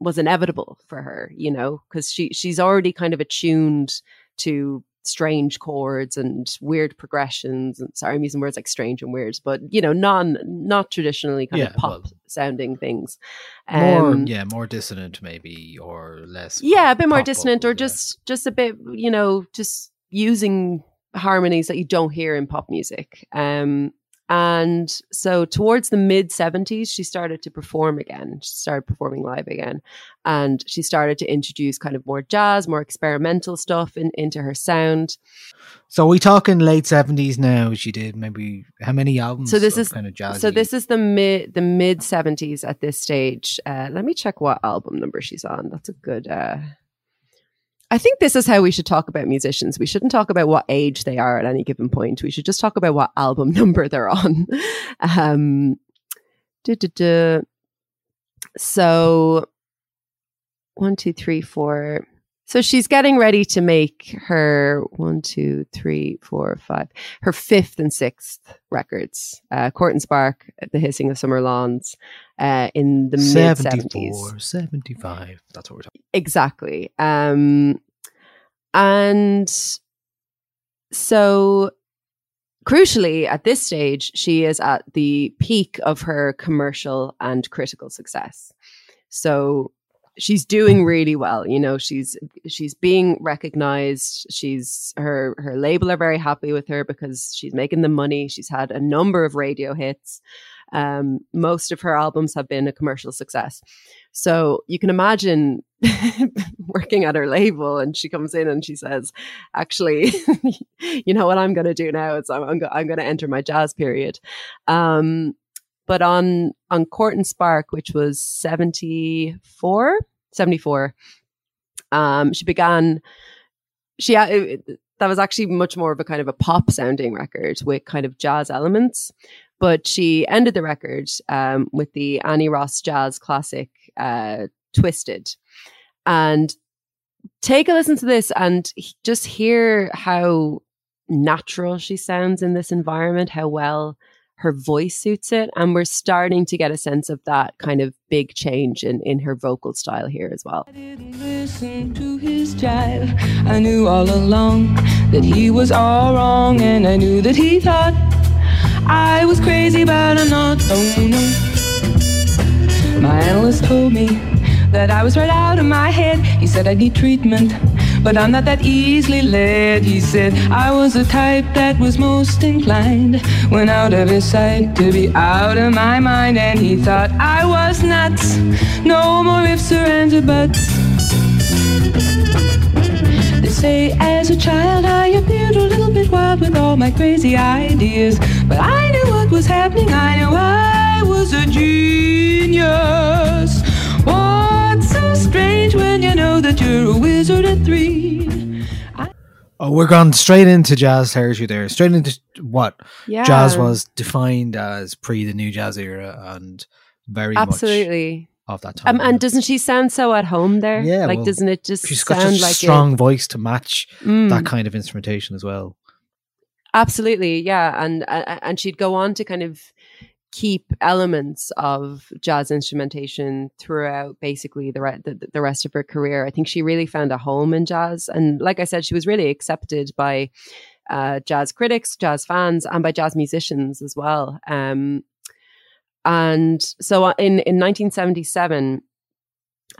was inevitable for her, you know, because she she's already kind of attuned to strange chords and weird progressions and sorry i'm using words like strange and weird but you know non not traditionally kind yeah, of pop well, sounding things. Um, more yeah more dissonant maybe or less yeah pop, a bit more dissonant or just just a bit you know just using harmonies that you don't hear in pop music. Um and so towards the mid 70s, she started to perform again. She started performing live again. And she started to introduce kind of more jazz, more experimental stuff in, into her sound. So we talking late 70s now, she did maybe how many albums? So this is kind of jazz. So this is the mid the mid 70s at this stage. Uh, let me check what album number she's on. That's a good uh I think this is how we should talk about musicians. We shouldn't talk about what age they are at any given point. We should just talk about what album number they're on. um, duh, duh, duh. So, one, two, three, four. So she's getting ready to make her one, two, three, four, five, her fifth and sixth records. Uh, Court and Spark, The Hissing of Summer Lawns, uh, in the mid 70s. 75. That's what we're talking Exactly. Um, and so crucially at this stage she is at the peak of her commercial and critical success so she's doing really well. You know, she's she's being recognized. She's her her label are very happy with her because she's making the money. She's had a number of radio hits. Um, most of her albums have been a commercial success. So you can imagine working at her label and she comes in and she says, actually, you know what I'm going to do now is I'm, I'm, go- I'm going to enter my jazz period. Um, but on, on Court and Spark, which was 74, 74, um, she began, she, that was actually much more of a kind of a pop sounding record with kind of jazz elements. But she ended the record um, with the Annie Ross jazz classic uh, Twisted. And take a listen to this and just hear how natural she sounds in this environment, how well her voice suits it. And we're starting to get a sense of that kind of big change in, in her vocal style here as well. I didn't listen to his jive. I knew all along that he was all wrong, and I knew that he thought I was crazy, but I'm not. Oh no. My analyst told me that I was right out of my head. He said I need treatment, but I'm not that easily led. He said I was the type that was most inclined when out of his sight to be out of my mind. And he thought I was nuts. No more ifs or ands or buts. They say as a child I appeared a little bit wild with all my crazy ideas, but I knew what was happening. I knew I was a genius. What's so strange when you know that you're a wizard at three? Oh, we're gone straight into jazz territory there, straight into what Yeah. jazz was defined as pre the new jazz era and very much Absolutely. Of that time. Um, and doesn't she sound so at home there? Yeah, Like, well, doesn't it just she's got sound such a like strong voice to match? Mm, that kind of instrumentation as well. Absolutely, yeah, and uh, and she'd go on to kind of keep elements of jazz instrumentation throughout basically the, re- the the rest of her career. I think she really found a home in jazz, and like I said, she was really accepted by uh, jazz critics, jazz fans, and by jazz musicians as well. Um, and so uh, in in 1977,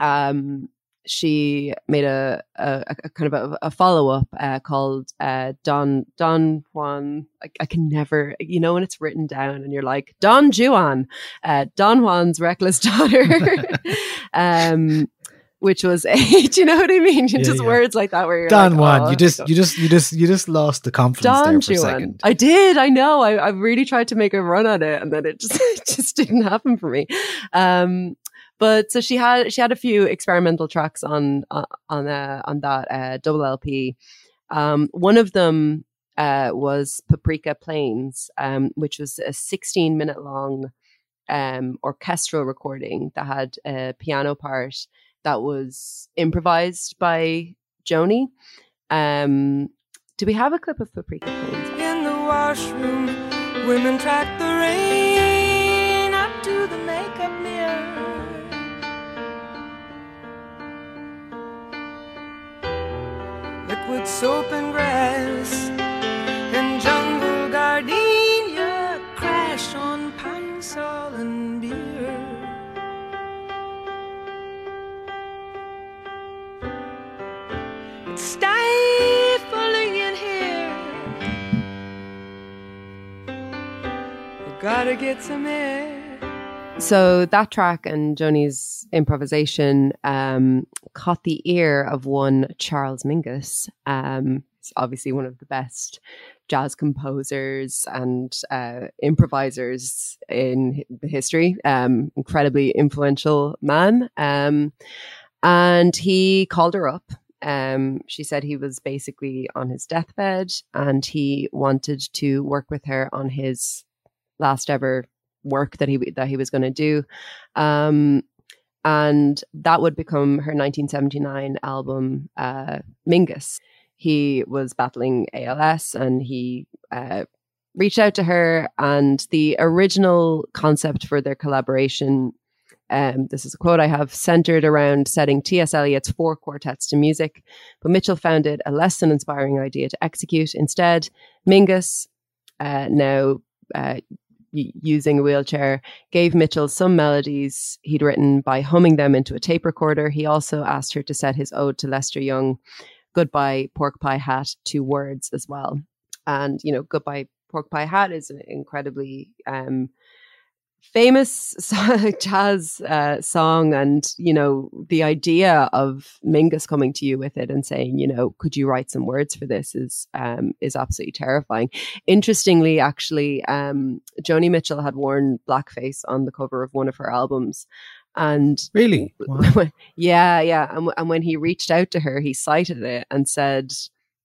um, she made a, a, a kind of a, a follow up uh, called uh, Don Don Juan. I, I can never, you know, when it's written down and you're like Don Juan, uh, Don Juan's reckless daughter, um, which was a, do you know what I mean? Yeah, just yeah. words like that where you're Don like, Juan, oh, you just God. you just you just you just lost the confidence Don there for a second. I did. I know. I, I really tried to make a run at it, and then it just it just didn't happen for me. Um, but so she had she had a few experimental tracks on uh, on uh, on that uh, double LP. Um, one of them uh, was Paprika Plains, um, which was a 16 minute long um, orchestral recording that had a piano part that was improvised by Joni. Um, do we have a clip of Paprika Plains? In the washroom, women track the rain up to the makeup mirror. Liquid soap and grass gotta get some air. So that track and Joni's improvisation um, caught the ear of one Charles Mingus. Um, obviously one of the best jazz composers and uh, improvisers in history. Um, incredibly influential man. Um, and he called her up. Um, she said he was basically on his deathbed and he wanted to work with her on his last ever work that he that he was going to do um and that would become her 1979 album uh mingus he was battling als and he uh reached out to her and the original concept for their collaboration um, this is a quote I have centered around setting T.S. Eliot's four quartets to music, but Mitchell found it a less than inspiring idea to execute. Instead, Mingus, uh, now uh, using a wheelchair, gave Mitchell some melodies he'd written by humming them into a tape recorder. He also asked her to set his ode to Lester Young, Goodbye Pork Pie Hat, to words as well. And, you know, Goodbye Pork Pie Hat is an incredibly um, famous jazz uh, song and you know the idea of mingus coming to you with it and saying you know could you write some words for this? is um, is absolutely terrifying. Interestingly actually um, joni mitchell had worn blackface on the cover of one of her albums and really? wow. yeah yeah and, and when he reached out to her he cited it and said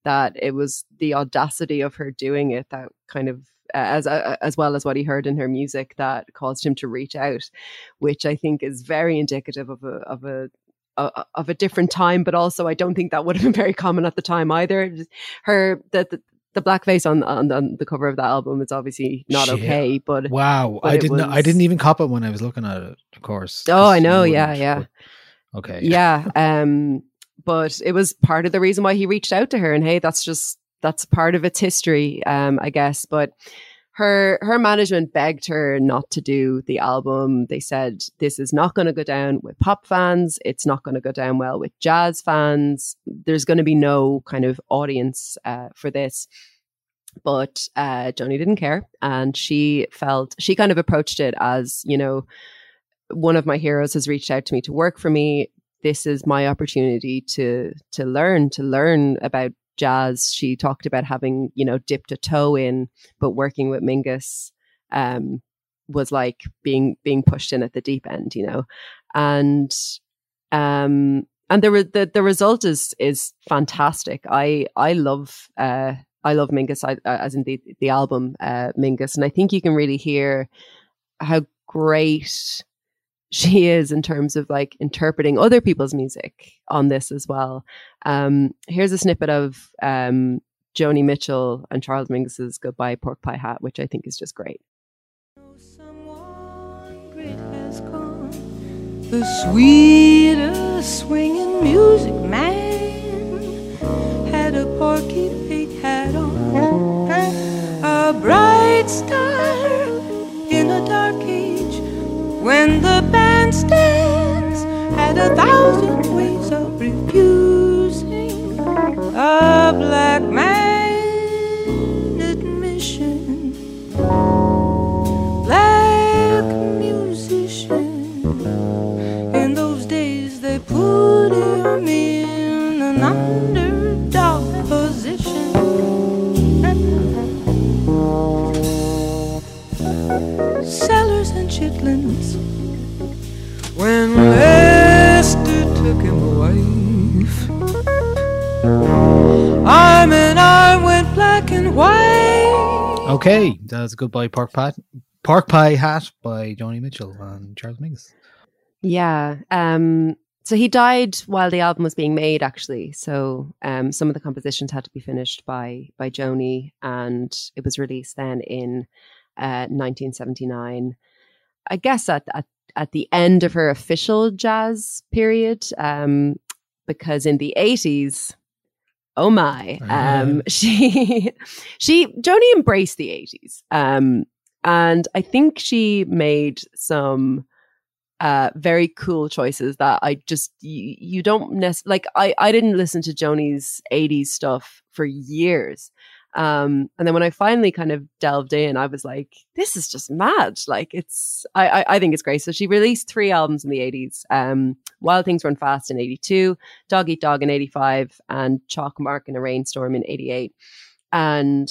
that it was the audacity of her doing it that kind of as uh, as well as what he heard in her music that caused him to reach out, which I think is very indicative of a of a of a different time, but also I don't think that would have been very common at the time either. Her the, the the blackface on, on, on the cover of that album is obviously not Shit. okay. But wow, but I didn't was... I didn't even cop it when I was looking at it. Of course. Oh, I know. Yeah, yeah. But, okay. Yeah. Um. But it was part of the reason why he reached out to her, and hey, that's just that's part of its history. Um. I guess, but her her management begged her not to do the album. They said this is not going to go down with pop fans. It's not going to go down well with jazz fans. There's going to be no kind of audience uh, for this. But uh, Joni didn't care, and she felt she kind of approached it as you know, one of my heroes has reached out to me to work for me. This is my opportunity to to learn to learn about jazz. She talked about having, you know, dipped a toe in, but working with Mingus um, was like being being pushed in at the deep end, you know. And um and the the the result is is fantastic. I I love uh I love Mingus I, uh, as in the the album uh Mingus and I think you can really hear how great she is in terms of like interpreting other people's music on this as well. Um, here's a snippet of um, Joni Mitchell and Charles Mingus's Goodbye Pork Pie Hat, which I think is just great. The sweetest swinging music man had a porky pig hat on, a bright star in a dark age when the bandstands had a thousand ways of refusing a black man Okay, that's Goodbye Pork Pie, Pork Pie Hat by Joni Mitchell and Charles Mingus. Yeah. Um, so he died while the album was being made, actually. So um, some of the compositions had to be finished by by Joni, and it was released then in uh, 1979. I guess at, at at the end of her official jazz period, um, because in the 80s, oh my, um, she she Joni embraced the 80s, um, and I think she made some uh, very cool choices that I just you, you don't necessarily like. I I didn't listen to Joni's '80s stuff for years, um, and then when I finally kind of delved in, I was like, this is just mad. Like it's, I, I, I think it's great. So she released three albums in the 80s. Um, Wild Things Run Fast in 82, Dog Eat Dog in 85, and Chalk Mark in a Rainstorm in 88. And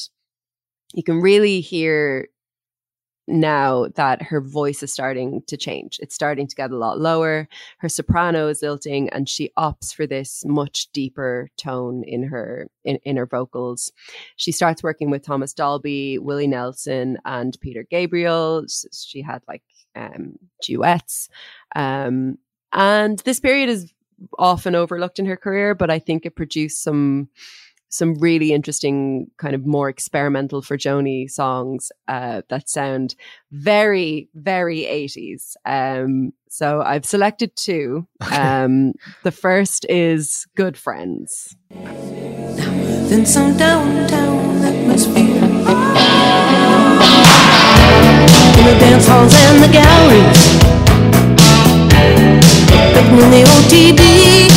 you can really hear now that her voice is starting to change. It's starting to get a lot lower. Her soprano is lilting and she opts for this much deeper tone in her in, in her vocals. She starts working with Thomas Dolby, Willie Nelson, and Peter Gabriel. She had like um, duets. Um, and this period is often overlooked in her career, but I think it produced some some really interesting kind of more experimental for Joni songs uh, that sound very very 80s um, so I've selected two. Um, the first is Good Friends. Then some downtown atmosphere. Halls and the galleries. Written in the OTB.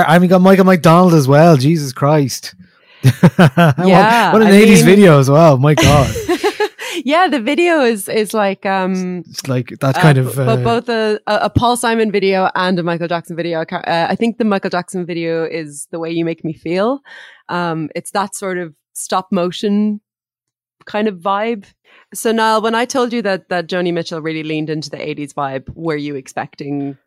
Wow, there we are. And we got Michael McDonald as well. Jesus Christ. Yeah, what, what an I 80s mean- video as well. My God. yeah, the video is is like um It's like that uh, kind of. b- Uh, both a, a Paul Simon video and a Michael Jackson video. I, uh, I think the Michael Jackson video is the way you make me feel. Um, it's that sort of stop motion kind of vibe. So Niall, when I told you that that Joni Mitchell really leaned into the '80s vibe, were you expecting?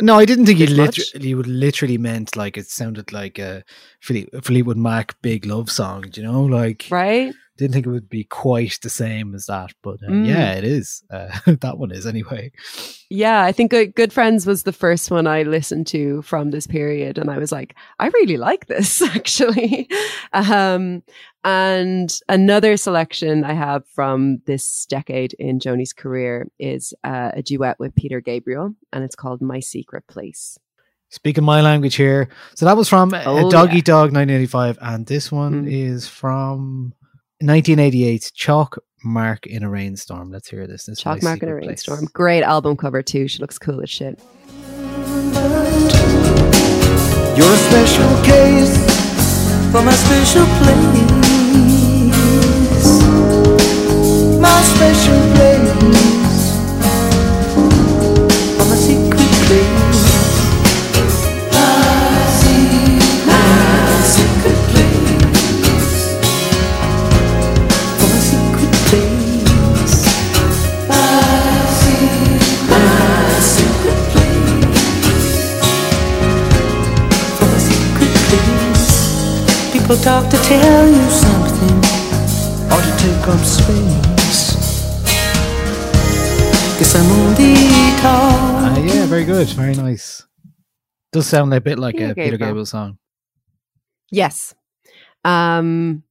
No, I didn't think he literally would literally meant like it sounded like a Fleet, Fleetwood Mac big love song, do you know? Like, Right? Didn't think it would be quite the same as that, but uh, Mm. yeah, it is. Uh, that one is anyway. Yeah, I think Good, Good Friends was the first one I listened to from this period, and I was like, I really like this actually. um, and another selection I have from this decade in Joni's career is uh, a duet with Peter Gabriel, and it's called "My Secret Place." Speaking my language here. So that was from uh, Oh, Dog yeah. Dog 1985, and this one Mm. is from 1988 Chalk Mark in a Rainstorm. Let's hear this. this Chalk Mark in a Secret Place. Rainstorm. Great album cover too. She looks cool as shit. You're a special case for my special place. My special place People talk to tell you something or to take up space. Guess I'm on the talk. Uh, yeah, very good. Very nice. Does sound a bit like Peter a Peter Gabriel. Gabriel song. Yes. Um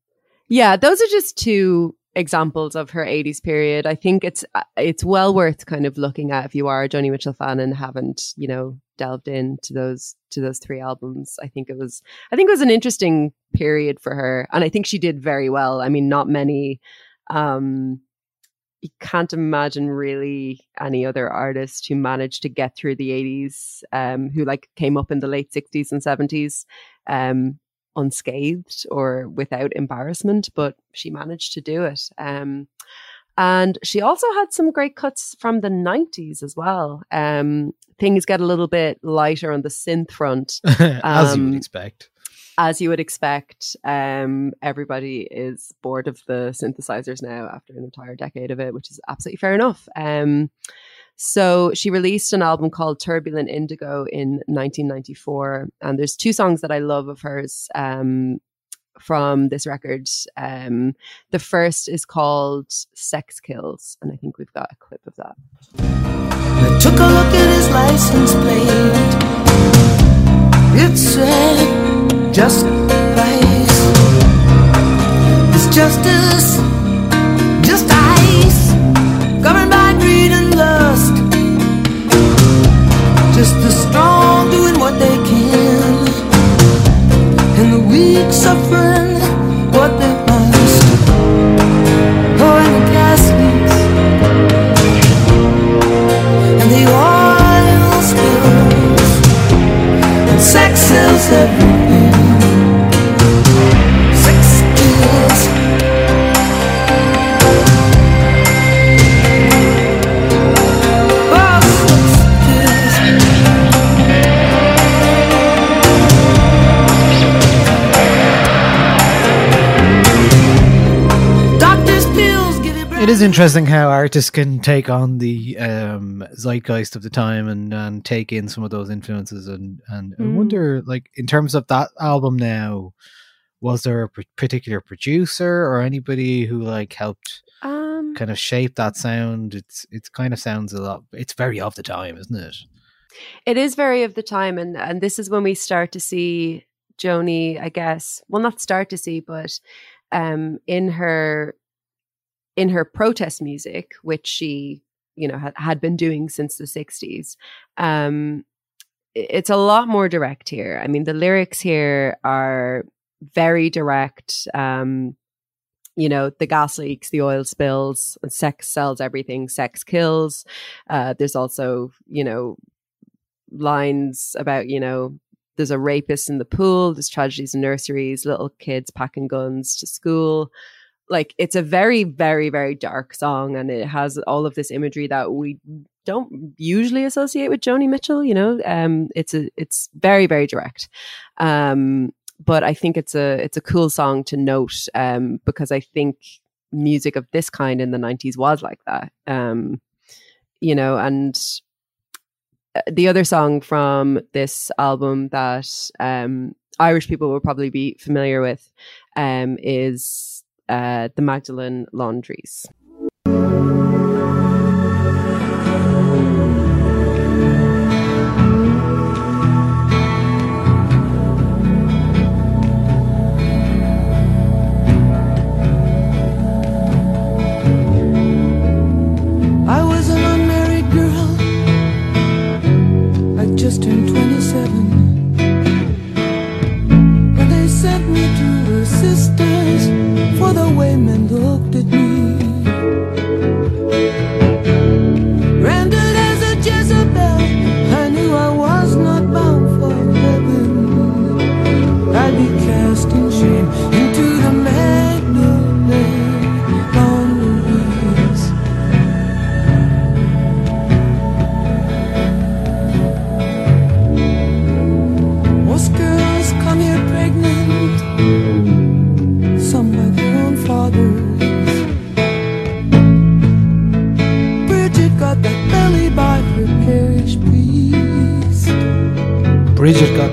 yeah, those are just two examples of her 80s period. I think it's uh, it's well worth kind of looking at if you are a Joni Mitchell fan and haven't, you know, delved into those to those three albums. I think it was I think it was an interesting period for her and I think she did very well. I mean, not many um you can't imagine really any other artist who managed to get through the 80s um who like came up in the late 60s and 70s um unscathed or without embarrassment but she managed to do it um and she also had some great cuts from the 90s as well um things get a little bit lighter on the synth front As you would Um, expect. as you would expect, um, everybody is bored of the synthesizers now after an entire decade of it, which is absolutely fair enough. So she released an album called Turbulent Indigo in 1994, and there's two songs that I love of hers um, from this record. Um, the first is called Sex Kills, and I think we've got a clip of that. I took a look at his license plate. It said just justice, Just the strong doing what they can. And the weak suffering what they must. Oh, and the gas leaks and the oil spills, and sex sells everywhere. It is interesting how artists can take on the um, zeitgeist of the time and, and take in some of those influences and and I Mm. wonder like in terms of that album now was there a particular producer or anybody who like helped um, kind of shape that sound? It's it's kind of sounds a lot. It's very of the time, isn't it? It is very of the time, and and this is when we start to see Joni. I guess well, not start to see, but um, in her in her protest music, which she you know had, had been doing since the 60s um it's a lot more direct here. I mean the lyrics here are very direct um you know the gas leaks the oil spills sex sells everything sex kills uh there's also you know lines about you know there's a rapist in the pool there's tragedies in nurseries little kids packing guns to school like it's a very very very dark song and it has all of this imagery that we don't usually associate with Joni Mitchell you know? Um it's a it's very very direct. Um but I think it's a it's a cool song to note um because I think music of this kind in the 90s was like that. Um you know and uh, the other song from this album that um Irish people will probably be familiar with um is uh, the Magdalene Laundries.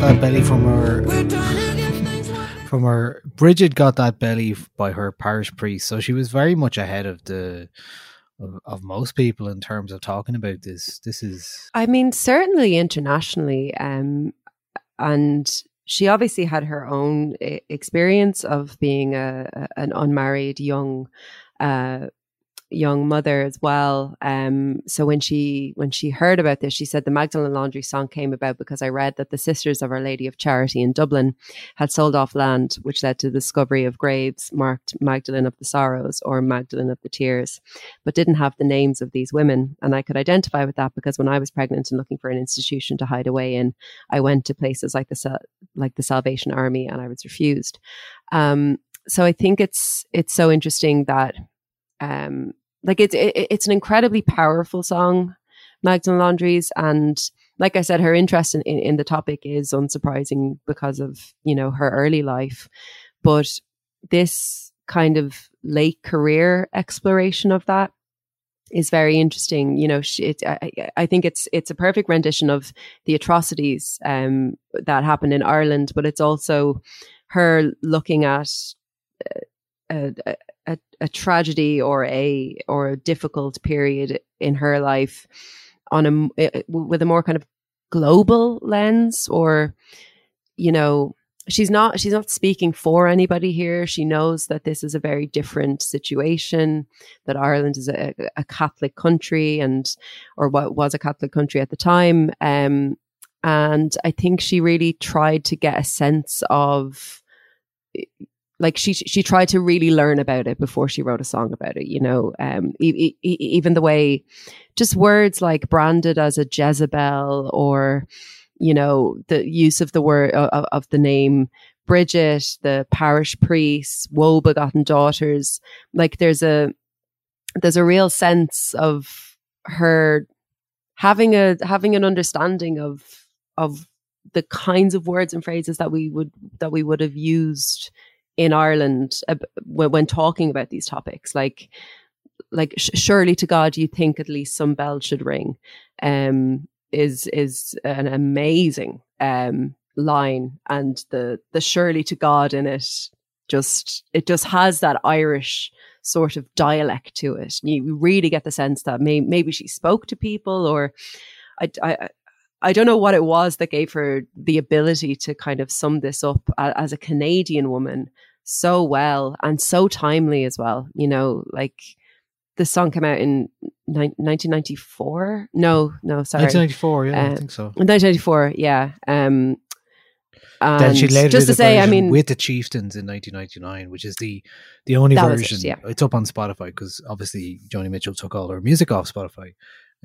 That belly from her from her Bridget got that belly by her parish priest, so she was very much ahead of the of, of most people in terms of talking about this. This is I mean, certainly internationally, um, and she obviously had her own e- experience of being a an unmarried young uh, young mother as well. Um, so when she when she heard about this, she said the Magdalene Laundry song came about because I read that the Sisters of Our Lady of Charity in Dublin had sold off land, which led to the discovery of graves marked Magdalene of the Sorrows or Magdalene of the Tears, but didn't have the names of these women. And I could identify with that because when I was pregnant and looking for an institution to hide away in, I went to places like the like the Salvation Army, and I was refused. Um, so I think it's it's so interesting that um like it's it, it's an incredibly powerful song magdalene laundries and like i said her interest in, in, in the topic is unsurprising because of you know her early life. But this kind of late career exploration of that is very interesting. You know she, it, I, I think it's it's a perfect rendition of the atrocities um that happened in ireland but it's also her looking at a, a, a, a tragedy or a or a difficult period in her life on a with a more kind of global lens or you know she's not she's not speaking for anybody here. She knows that this is a very different situation that ireland is a, a catholic country and or what was a catholic country at the time um and i think she really tried to get a sense of like she she tried to really learn about it before she wrote a song about it you know? Um e- e- even the way just words like branded as a jezebel or you know the use of the word of, of the name bridget the parish priest woe begotten daughters. Like there's a there's a real sense of her having a having an understanding of of the kinds of words and phrases that we would that we would have used in Ireland uh, when, when talking about these topics. Like, like sh- surely to God, you think at least some bell should ring. Um, is is an amazing um line, and the the surely to God in it just it just has that Irish sort of dialect to it. You really get the sense that may, maybe she spoke to people, or I, I I don't know what it was that gave her the ability to kind of sum this up as a Canadian woman so well and so timely as well. You know, like the song came out in ni- 1994. No, no, sorry. 1994, yeah, Uh, I think so. 1994, yeah. Um, Then she later just did to say, I mean, with the Chieftains in 1999, which is the the only was it, version. yeah. It's up on Spotify because obviously Joni Mitchell took all her music off Spotify.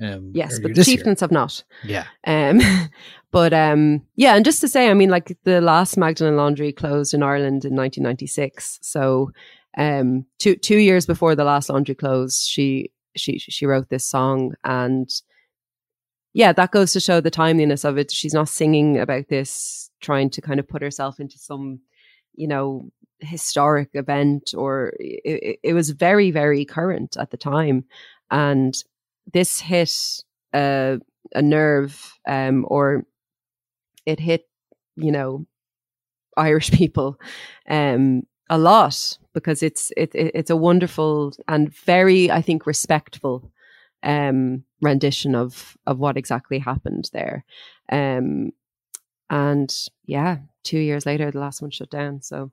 Um, yes, but the this year. chieftains have not. Yeah, Um, but um, yeah, and just to say, I mean, like the last Magdalene Laundry closed in Ireland in 1996. So um, two two years before the last laundry closed, she she she wrote this song, and yeah, that goes to show the timeliness of it. She's not singing about this, trying to kind of put herself into some, you know, historic event, or it- it was very very current at the time, and this hit uh, a nerve um, or it hit you know irish people um, a lot because it's it, it, it's a wonderful and very i think respectful um, rendition of of what exactly happened there. Um, and yeah two years later the last one shut down. So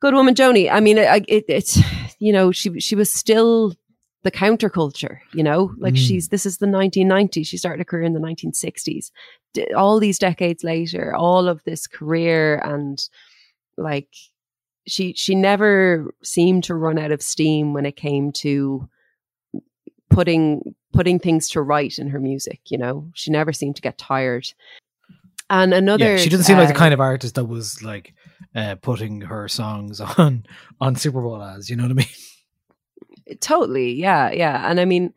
good woman joni. I mean it, it, it's you know she she was still the counterculture you know like Mm. she's this is the 1990s she started a career in the 1960s D- all these decades later all of this career and like she she never seemed to run out of steam when it came to putting putting things to right in her music you know she never seemed to get tired and another yeah. She doesn't seem like the uh, kind of artist that was like uh, putting her songs on on Super Bowl ads. You know what I mean? Totally yeah yeah and i mean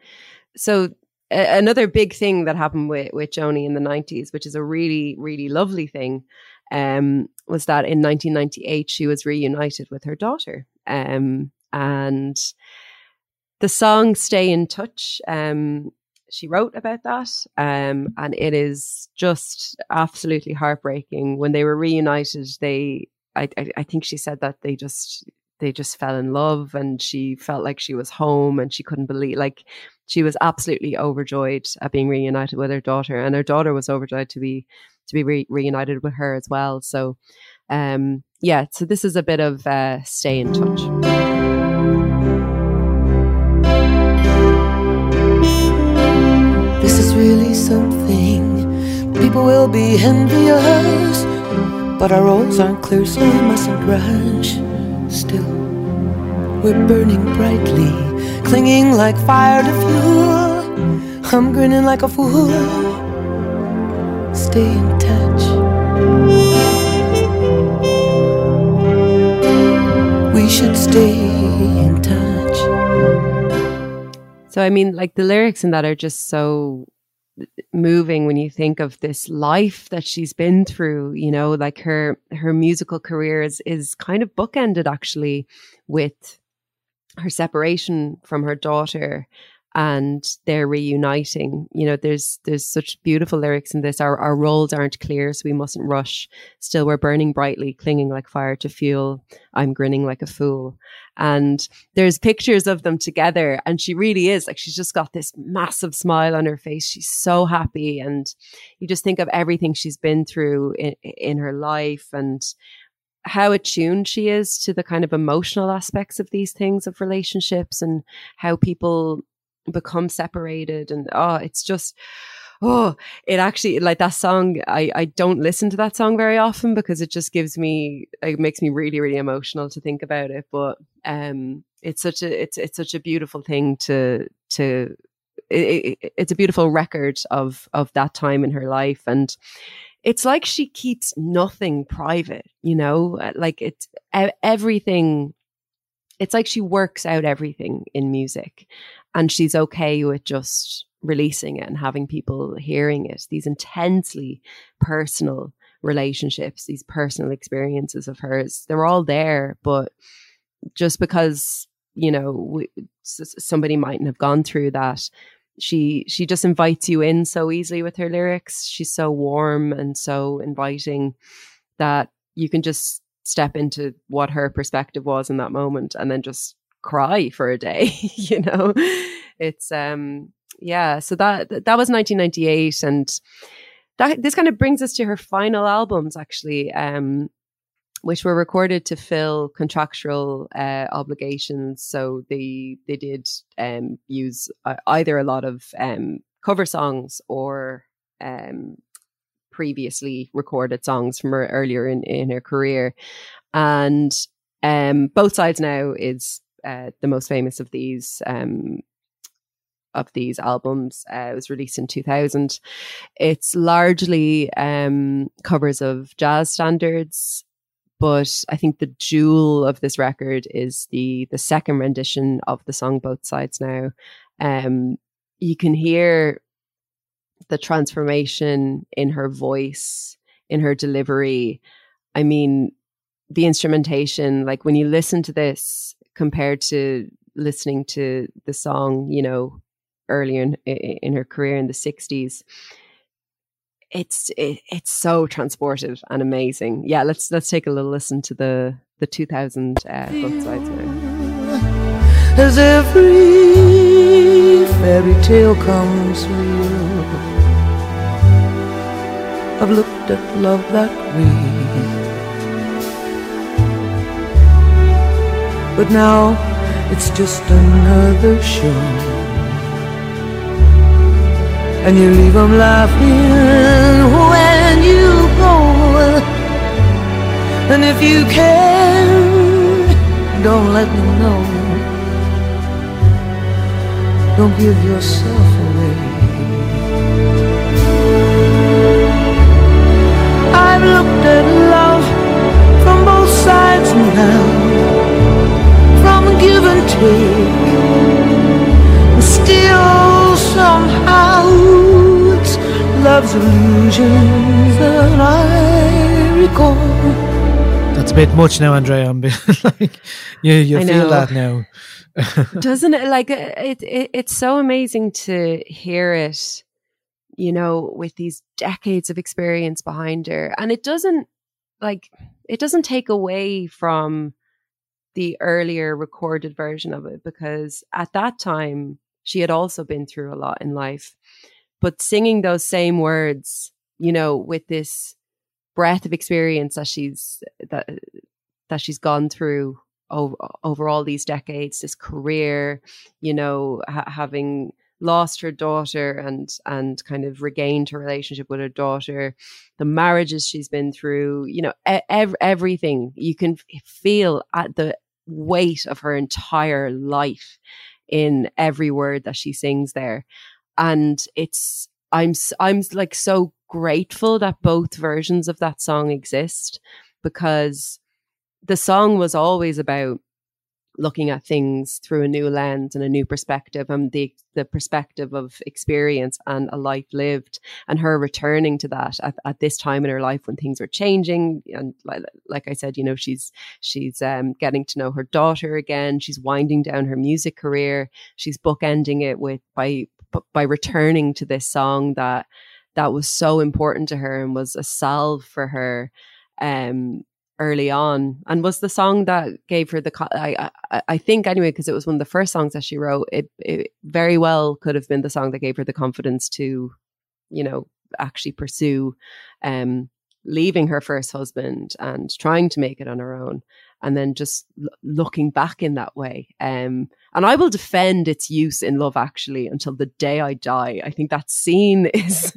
so a- another big thing that happened with with joni in the 90s which is a really really lovely thing um was that in 1998 she was reunited with her daughter um and the song stay in touch um she wrote about that um and it is just absolutely heartbreaking. When they were reunited they I, I I think she said that they just they just fell in love and she felt like she was home and she couldn't believe like she was absolutely overjoyed at being reunited with her daughter and her daughter was overjoyed to be to be re- reunited with her as well so um yeah so this is a bit of uh stay in touch This is really something. People will be envious, but our roads aren't clear, so we mustn't rush. Still, we're burning brightly, clinging like fire to fuel. I'm grinning like a fool. Stay in touch. We should stay in touch. So I mean, like the lyrics in that are just so moving when you think of this life that she's been through. You know, like her her musical career is is kind of bookended actually with her separation from her daughter and they're reuniting. You know, there's there's such beautiful lyrics in this. Our our roads aren't clear, so we mustn't rush. Still, we're burning brightly, clinging like fire to fuel. I'm grinning like a fool. And there's pictures of them together, and she really is like she's just got this massive smile on her face. She's so happy, and you just think of everything she's been through in, in her life and how attuned she is to the kind of emotional aspects of these things of relationships and how people become separated and oh it's just oh it actually like that song i i don't listen to that song very often because it just gives me it makes me really really emotional to think about it. But um it's such a it's it's such a beautiful thing to to it, it, it's a beautiful record of of that time in her life. And it's like she keeps nothing private you know? Like it's everything it's like she works out everything in music and she's okay with just releasing it and having people hearing it. These intensely personal relationships these personal experiences of hers they're all there but just because you know we, somebody mightn't have gone through that she she just invites you in so easily with her lyrics. She's so warm and so inviting that you can just step into what her perspective was in that moment and then just cry for a day you know it's um yeah so that that was 1998 and that this kind of brings us to her final albums actually um which were recorded to fill contractual uh, obligations so they they did um use uh, either a lot of um cover songs or um previously recorded songs from her earlier in, in her career. And um, both sides now is uh, the most famous of these um, of these albums. Uh, it was released in 2000. It's largely um, covers of jazz standards, but I think the jewel of this record is the the second rendition of the song "Both Sides." Now, um, you can hear the transformation in her voice, in her delivery. I mean, the instrumentation, like when you listen to this compared to listening to the song, you know, earlier in, in her career in the 60s, it's it, it's so transportive and amazing. Yeah, let's let's take a little listen to the the 2000 uh, both sides now. As every fairy tale comes real I've looked at love that way. But now it's just another show. And you leave them laughing when you go. And if you can, don't let them know. Don't give yourself away. I've looked at love from both sides now, give and take. And still, somehow, it's love's illusions that I recall. That's a bit much now, Andrea. I'm bit like you, you I feel know. that now. Doesn't it like uh, it, it? It's so amazing to hear it you know, with these decades of experience behind her. And it doesn't like it doesn't take away from the earlier recorded version of it because at that time she had also been through a lot in life. But singing those same words, you know, with this breadth of experience that she's that that she's gone through over, over all these decades, this career, you know, ha- having lost her daughter and and kind of regained her relationship with her daughter the marriages she's been through you know ev- everything you can feel at the weight of her entire life in every word that she sings there. And it's i'm i'm like so grateful that both versions of that song exist because the song was always about looking at things through a new lens and a new perspective and the the perspective of experience and a life lived and her returning to that at, at this time in her life when things are changing. And like, like I said you know she's she's um, getting to know her daughter again. She's winding down her music career. She's bookending it with by by returning to this song that that was so important to her and was a salve for her um early on and was the song that gave her the I I, I think anyway because it was one of the first songs that she wrote it, it very well could have been the song that gave her the confidence to you know actually pursue um leaving her first husband and trying to make it on her own and then just l- looking back in that way um and I will defend its use in Love Actually until the day I die. I think that scene is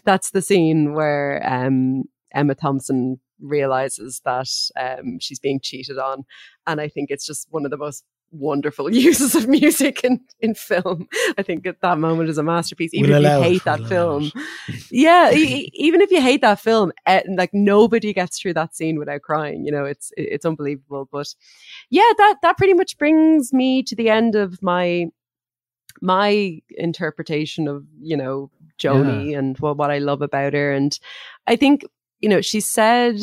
that's the scene where um Emma Thompson realizes that um, she's being cheated on. And I think it's just one of the most wonderful uses of music in, in film. I think at that moment is a masterpiece. Even We'll if you it, hate that we'll film, yeah, e- even if you hate that film, eh, like nobody gets through that scene without crying. You know, it's it's unbelievable. But yeah, that that pretty much brings me to the end of my my interpretation of you know Joni and what what I love about her. And I think you know she said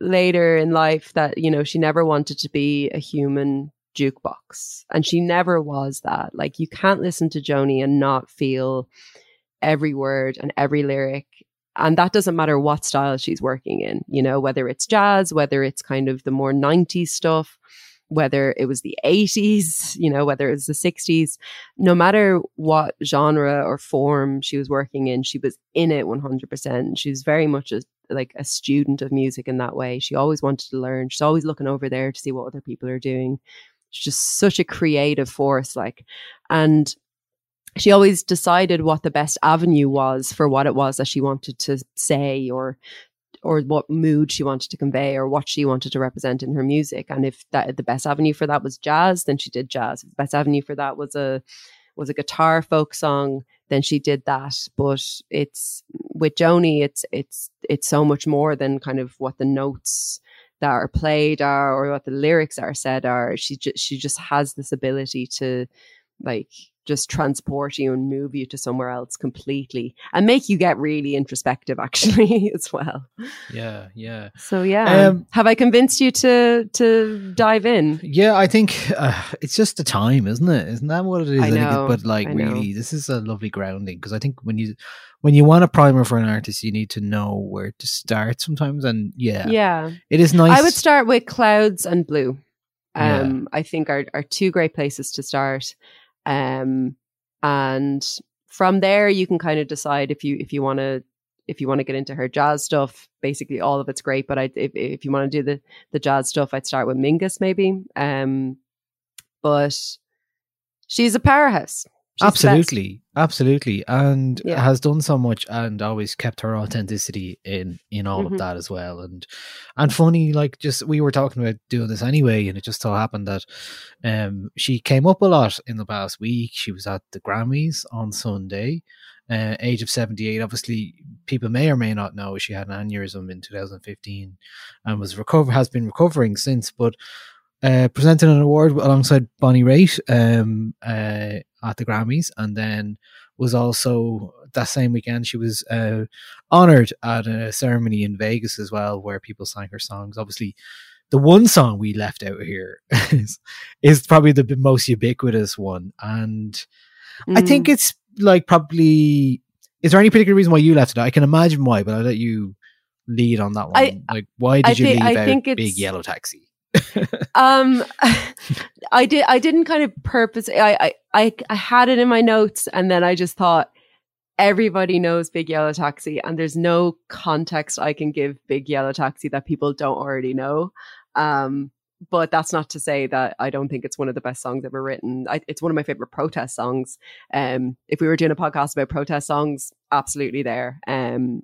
later in life that you know she never wanted to be a human jukebox and she never was that like you can't listen to Joni and not feel every word and every lyric and that doesn't matter what style she's working in, you know, whether it's jazz, whether it's kind of the more 90s stuff, whether it was the 80s, you know, whether it was the 60s, no matter what genre or form she was working in, she was in it 100%. She was very much a, like a student of music in that way. She always wanted to learn. She's always looking over there to see what other people are doing. She's just such a creative force, like, and she always decided what the best avenue was for what it was that she wanted to say or or what mood she wanted to convey or what she wanted to represent in her music and if that the best avenue for that was jazz then she did jazz if the best avenue for that was a was a guitar folk song then she did that. But it's with joni it's it's it's so much more than kind of what the notes that are played are or what the lyrics are said are. She just she just has this ability to like just transport you and move you to somewhere else completely and make you get really introspective actually as well. Yeah yeah. So yeah um, have i convinced you to to dive in? Yeah i think uh, it's just the time isn't it? Isn't that what it is? I know, but like really this is a lovely grounding because i think when you when you want a primer for an artist you need to know where to start sometimes and yeah. Yeah. It is nice i would start with clouds and blue. Um yeah. i think are, are two great places to start um, and from there, you can kind of decide if you if you want to if you want to get into her jazz stuff. Basically, all of it's great. But I, if if you want to do the the jazz stuff, I'd start with Mingus maybe. Um, but she's a powerhouse. Absolutely. Absolutely. And yeah. has done so much and always kept her authenticity in in all mm-hmm. of that as well. And and funny like just we were talking about doing this anyway and it just so happened that um she came up a lot in the past week. She was at the grammys on sunday uh, age of 78 obviously people may or may not know she had an aneurysm in 2015 and was recover has been recovering since but uh, presented an award alongside Bonnie Raitt um, uh, at the Grammys, and then was also that same weekend she was uh, honored at a ceremony in Vegas as well, where people sang her songs. Obviously, the one song we left out here is, is probably the most ubiquitous one, and mm. I think mm. it's like probably. Is there any particular reason why you left it? Out? I can imagine why, but I'll let you lead on that one. I, like, why did I you think, leave I out Big Yellow Taxi? Um i did i didn't kind of purpose I, I i had it in my notes and then i just thought everybody knows big yellow taxi and there's no context i can give big yellow taxi that people don't already know um but that's not to say that I don't think it's one of the best songs ever written. I, it's one of my favorite protest songs. Um, if we were doing a podcast about protest songs, absolutely there. Um,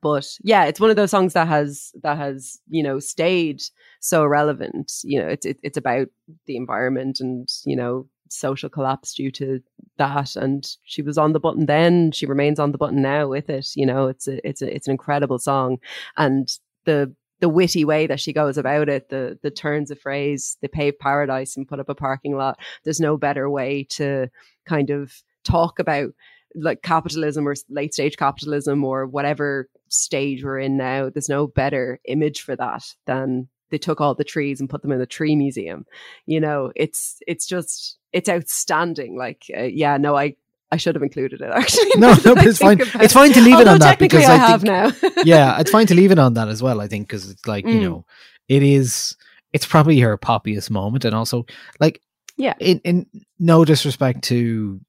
but yeah, it's one of those songs that has that has you know stayed so relevant. You know, it's it, it's about the environment and you know social collapse due to that. And she was on the button then. She remains on the button now with it. You know, it's a it's a it's an incredible song, and the the witty way that she goes about it, the the turns of phrase, they pave paradise and put up a parking lot. There's no better way to kind of talk about like capitalism or late stage capitalism or whatever stage we're in now, there's no better image for that than they took all the trees and put them in the tree museum. You know, it's it's just it's outstanding. Like, uh, yeah, no, I I should have included it actually. No, no, but it's fine. It's fine to leave it on that because I, I have think, now. yeah, it's fine to leave it on that as well. I think because it's like mm. you know, it is. It's probably her poppiest moment, and also like yeah, in in no disrespect to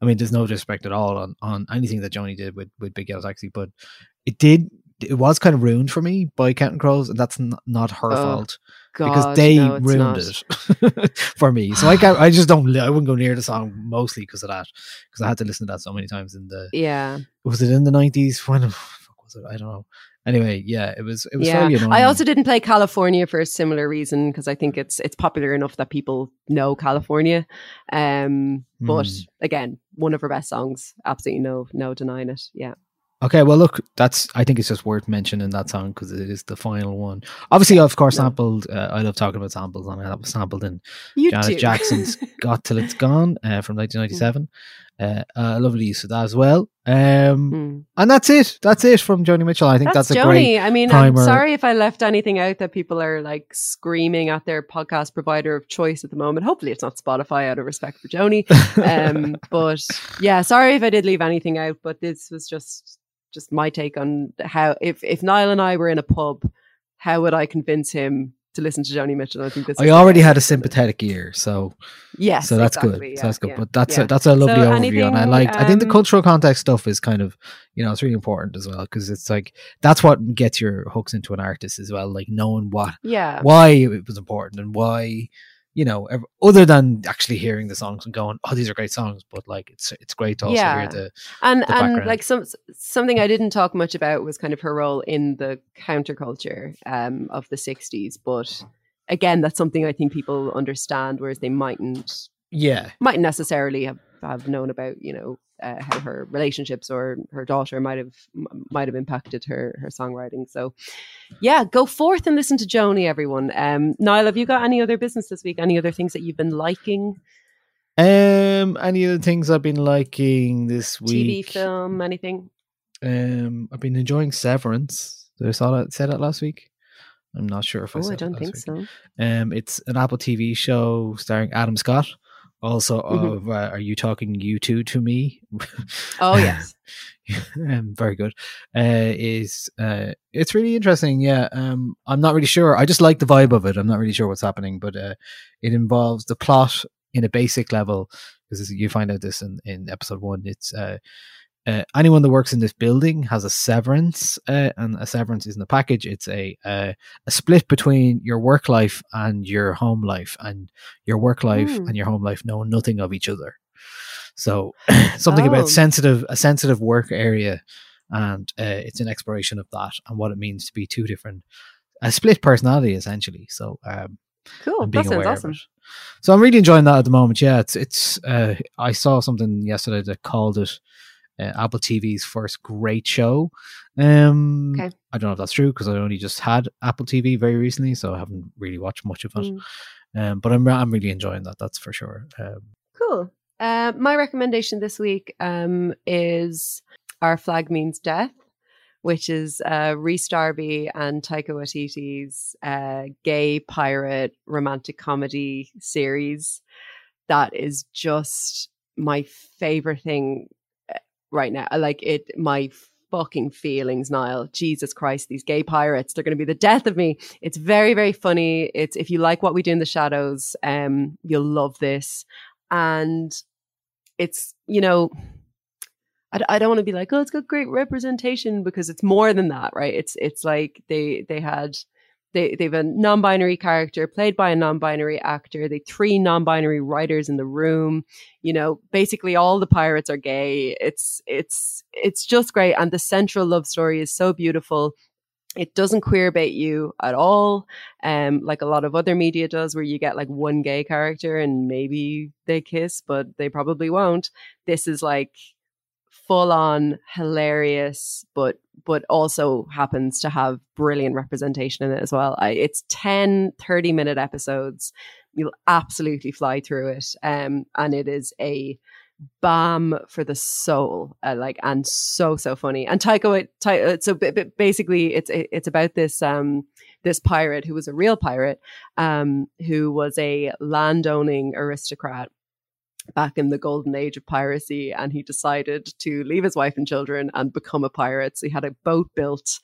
I mean, there's no disrespect at all on, on anything that Joni did with, with Big Yellow Taxi, but it did, it was kind of ruined for me by Counting Crows, and that's not, not her oh, fault. God, because they no, ruined it for me. So I can't, I just don't, I wouldn't go near the song mostly because of that, because I had to listen to that so many times in the, yeah. Was it in the 90s? When, was it? I don't know anyway, yeah, it was it was yeah. annoying. I also didn't play California for a similar reason because I think it's it's popular enough that people know California. Um, but mm. again, one of her best songs, absolutely no no denying it. Yeah. Okay, well, look, that's I think it's just worth mentioning that song because it is the final one. Obviously, of course, sampled. Uh, I love talking about samples, and that was sampled in you Janet do. Jackson's "Got Till It's Gone" uh, from 1997. Uh, uh, lovely use of that as well. Um, Mm. and that's it. That's it from Joni Mitchell. I think that's, That's a great. I mean, primer. I'm sorry if I left anything out that people are like screaming at their podcast provider of choice at the moment. Hopefully, it's not Spotify out of respect for Joni. Um, but yeah, sorry if I did leave anything out. But this was just just my take on how if if Niall and I were in a pub, how would I convince him to listen to Joni Mitchell? I think this. I already had a sympathetic ear, so Yes, so that's exactly, good. yeah, so that's good. yeah, But that's yeah. a that's a lovely So overview, and I anything, liked. I think the um, cultural context stuff is kind of you know it's really important as well because it's like that's what gets your hooks into an artist as well, like knowing what yeah. why it was important and why you know other than actually hearing the songs and going oh these are great songs but like it's it's great to also Yeah. hear the and the and background. like some something I didn't talk much about was kind of her role in the counterculture um, of the '60s. But again, that's something I think people understand, whereas they mightn't yeah mightn't necessarily have, have known about. You know uh, how her relationships or her daughter might have might have impacted her her songwriting. So yeah, go forth and listen to Joni, everyone. Um, Niall, have you got any other business this week? Any other things that you've been liking? um any of the things i've been liking this week? TV, film, anything? um i've been enjoying severance did i saw that said that last week i'm not sure if i Oh, I don't think week. so. um it's an apple tv show starring adam scott also Mhm. of uh, are you talking you two to me Oh yes. um, very good. Uh, is uh, it's really interesting. Yeah, um, I'm not really sure. I just like the vibe of it. I'm not really sure what's happening, but uh, it involves the plot in a basic level because you find out this in, in episode one. It's uh, uh, anyone that works in this building has a severance, uh, and a severance isn't a package. It's a uh, a split between your work life and your home life, and your work life Hmm. and your home life know nothing of each other. So something Oh. about sensitive a sensitive work area, and uh, it's an exploration of that and what it means to be two different a split personality essentially. So um, Cool. That sounds aware awesome. of it. So I'm really enjoying that at the moment. Yeah, it's it's. Uh, I saw something yesterday that called it uh, Apple TV's first great show. Um, Okay. I don't know if that's true because I only just had Apple TV very recently, so I haven't really watched much of it. Mm. Um, but I'm I'm really enjoying that. That's for sure. Um, Cool. Uh, my recommendation this week um, is Our Flag Means Death, which is uh, Rhys Darby and Taika Waititi's uh, gay pirate romantic comedy series. That is just my favorite thing right now. Like it. My fucking feelings, Niall. Jesus Christ, these gay pirates, they're going to be the death of me. It's very, very funny. It's if you like what we do in the shadows, um, you'll love this. And it's, you know, I don't want to be like, oh, it's got great representation because it's more than that, right? It's it's like they they had they they've a non-binary character played by a non-binary actor. They three non-binary writers in the room. You know, basically all the pirates are gay. It's it's it's just great, and the central love story is so beautiful. It doesn't queer bait you at all, um, like a lot of other media does, where you get like one gay character and maybe they kiss, but they probably won't. This is like full on hilarious but but also happens to have brilliant representation in it as well. I, it's 10 30 minute episodes. You'll absolutely fly through it um and it is a balm for the soul uh, like and so so funny. And Wait- Ty- uh, so b- b- basically it's it's about this um this pirate who was a real pirate um who was a landowning aristocrat back in the golden age of piracy and he decided to leave his wife and children and become a pirate. So he had a boat built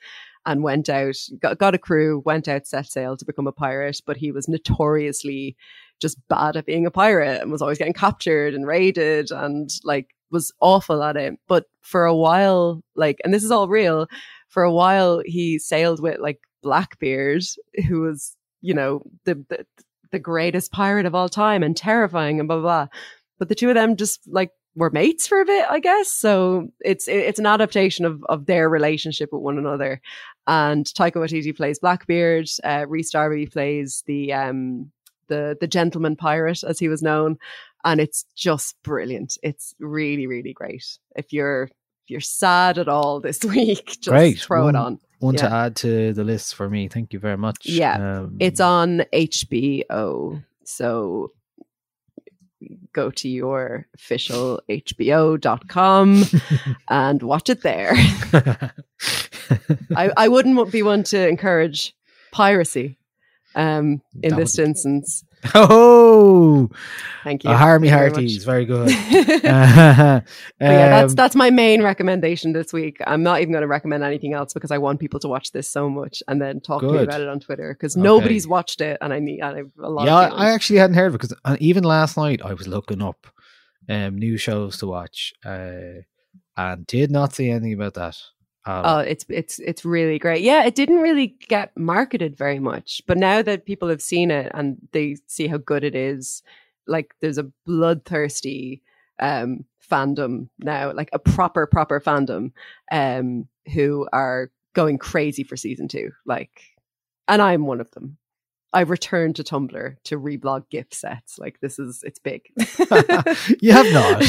and went out got, got a crew went out set sail to become a pirate but he was notoriously just bad at being a pirate and was always getting captured and raided and like was awful at it. But for a while like and this is all real for a while he sailed with like blackbeard who was you know the, the the greatest pirate of all time and terrifying and blah blah blah but the two of them just like were mates for a bit, I guess. So it's it's an adaptation of of their relationship with one another. And Taika Waititi plays Blackbeard. Uh, Rhys Darby plays the um the the gentleman pirate, as he was known, and it's just brilliant. It's really really great. If you're if you're sad at all this week, just Great. throw One- it on. one to add to the list for me. Thank you very much. Yeah, Um, It's on HBO. So go to your official HBO.com and watch it there. I, I wouldn't be one to encourage piracy, um, in That this instance. Oh, Thank you. Harmy you very. Hearties. Very good. But yeah, that's Um, that's my main recommendation this week. I'm not even going to recommend anything else because I want people to watch this so much and then talk to me about it on Twitter because Okay. nobody's watched it and I need and I have a lot. yeah, I actually hadn't heard of it because uh, even last night I was looking up um, new shows to watch uh, and did not see anything about that. At. Oh, it's it's it's really great. Yeah, it didn't really get marketed very much, but now that people have seen it and they see how good it is, like there's a bloodthirsty um fandom now, like a proper proper fandom um who are going crazy for season 2. Like and I'm one of them. I've returned to Tumblr to reblog gift sets. Like this is it's big. You have not?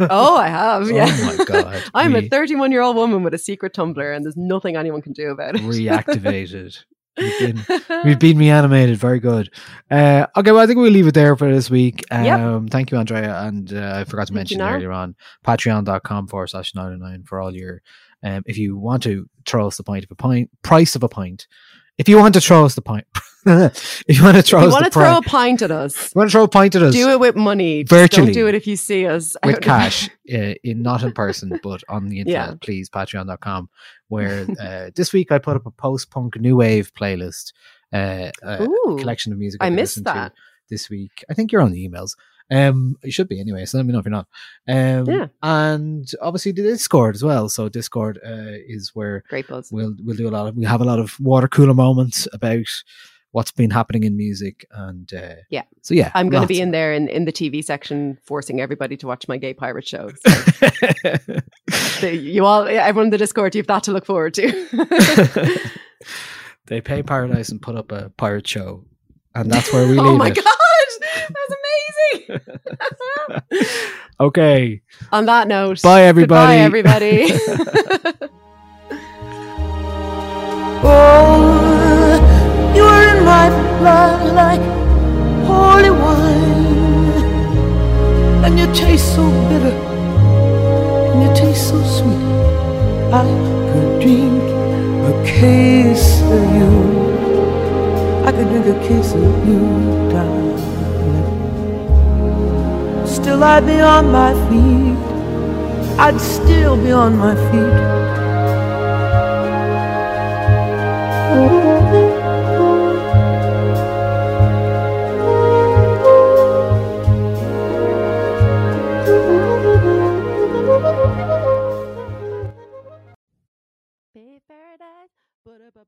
oh, I have. Oh my God, I'm a 31 year old woman with a secret Tumblr, and there's nothing anyone can do about it. reactivated. We've been, we've been reanimated. Very good. Uh, okay, well, I think we'll leave it there for this week. Um, Yep. Thank you, Andrea. And uh, I forgot to Thank mention earlier on patreon.com forward slash 99 for all your. Um, if you want to throw us the point of a pint, price of a pint. If you want to throw us the point, if you want to throw If you want to throw a pint at us, you want to throw a pint at us do it with money. Just Virtually. Don't do it if you see us with cash, uh, in not in person, but on the internet, Yeah. please, patreon.com, where uh, this week I put up a post punk new wave playlist, uh, a Ooh, collection of music I I've missed listened to that. this week. I think you're on the emails. Um, you should be anyway. So let me know if you're not. Um, Yeah. and obviously the Discord as well. So Discord uh, is where Great buzz. we'll we'll do a lot of we have a lot of water cooler moments about what's been happening in music and uh, Yeah. So yeah, I'm going to be in there in, in the TV section, forcing everybody to watch my gay pirate show. So you all, everyone in the Discord, you have that to look forward to. they pay Paradise and put up a pirate show, and that's where we leave oh my it. god, that's amazing! Okay, On that note, Bye, everybody. Goodbye, everybody. Oh, you are in my blood like holy wine, and you taste so bitter, and you taste so sweet. I could drink a case of you. I could drink a case of you, darling. Still, I'd be on my feet. I'd still be on my feet. Paradise, put up a.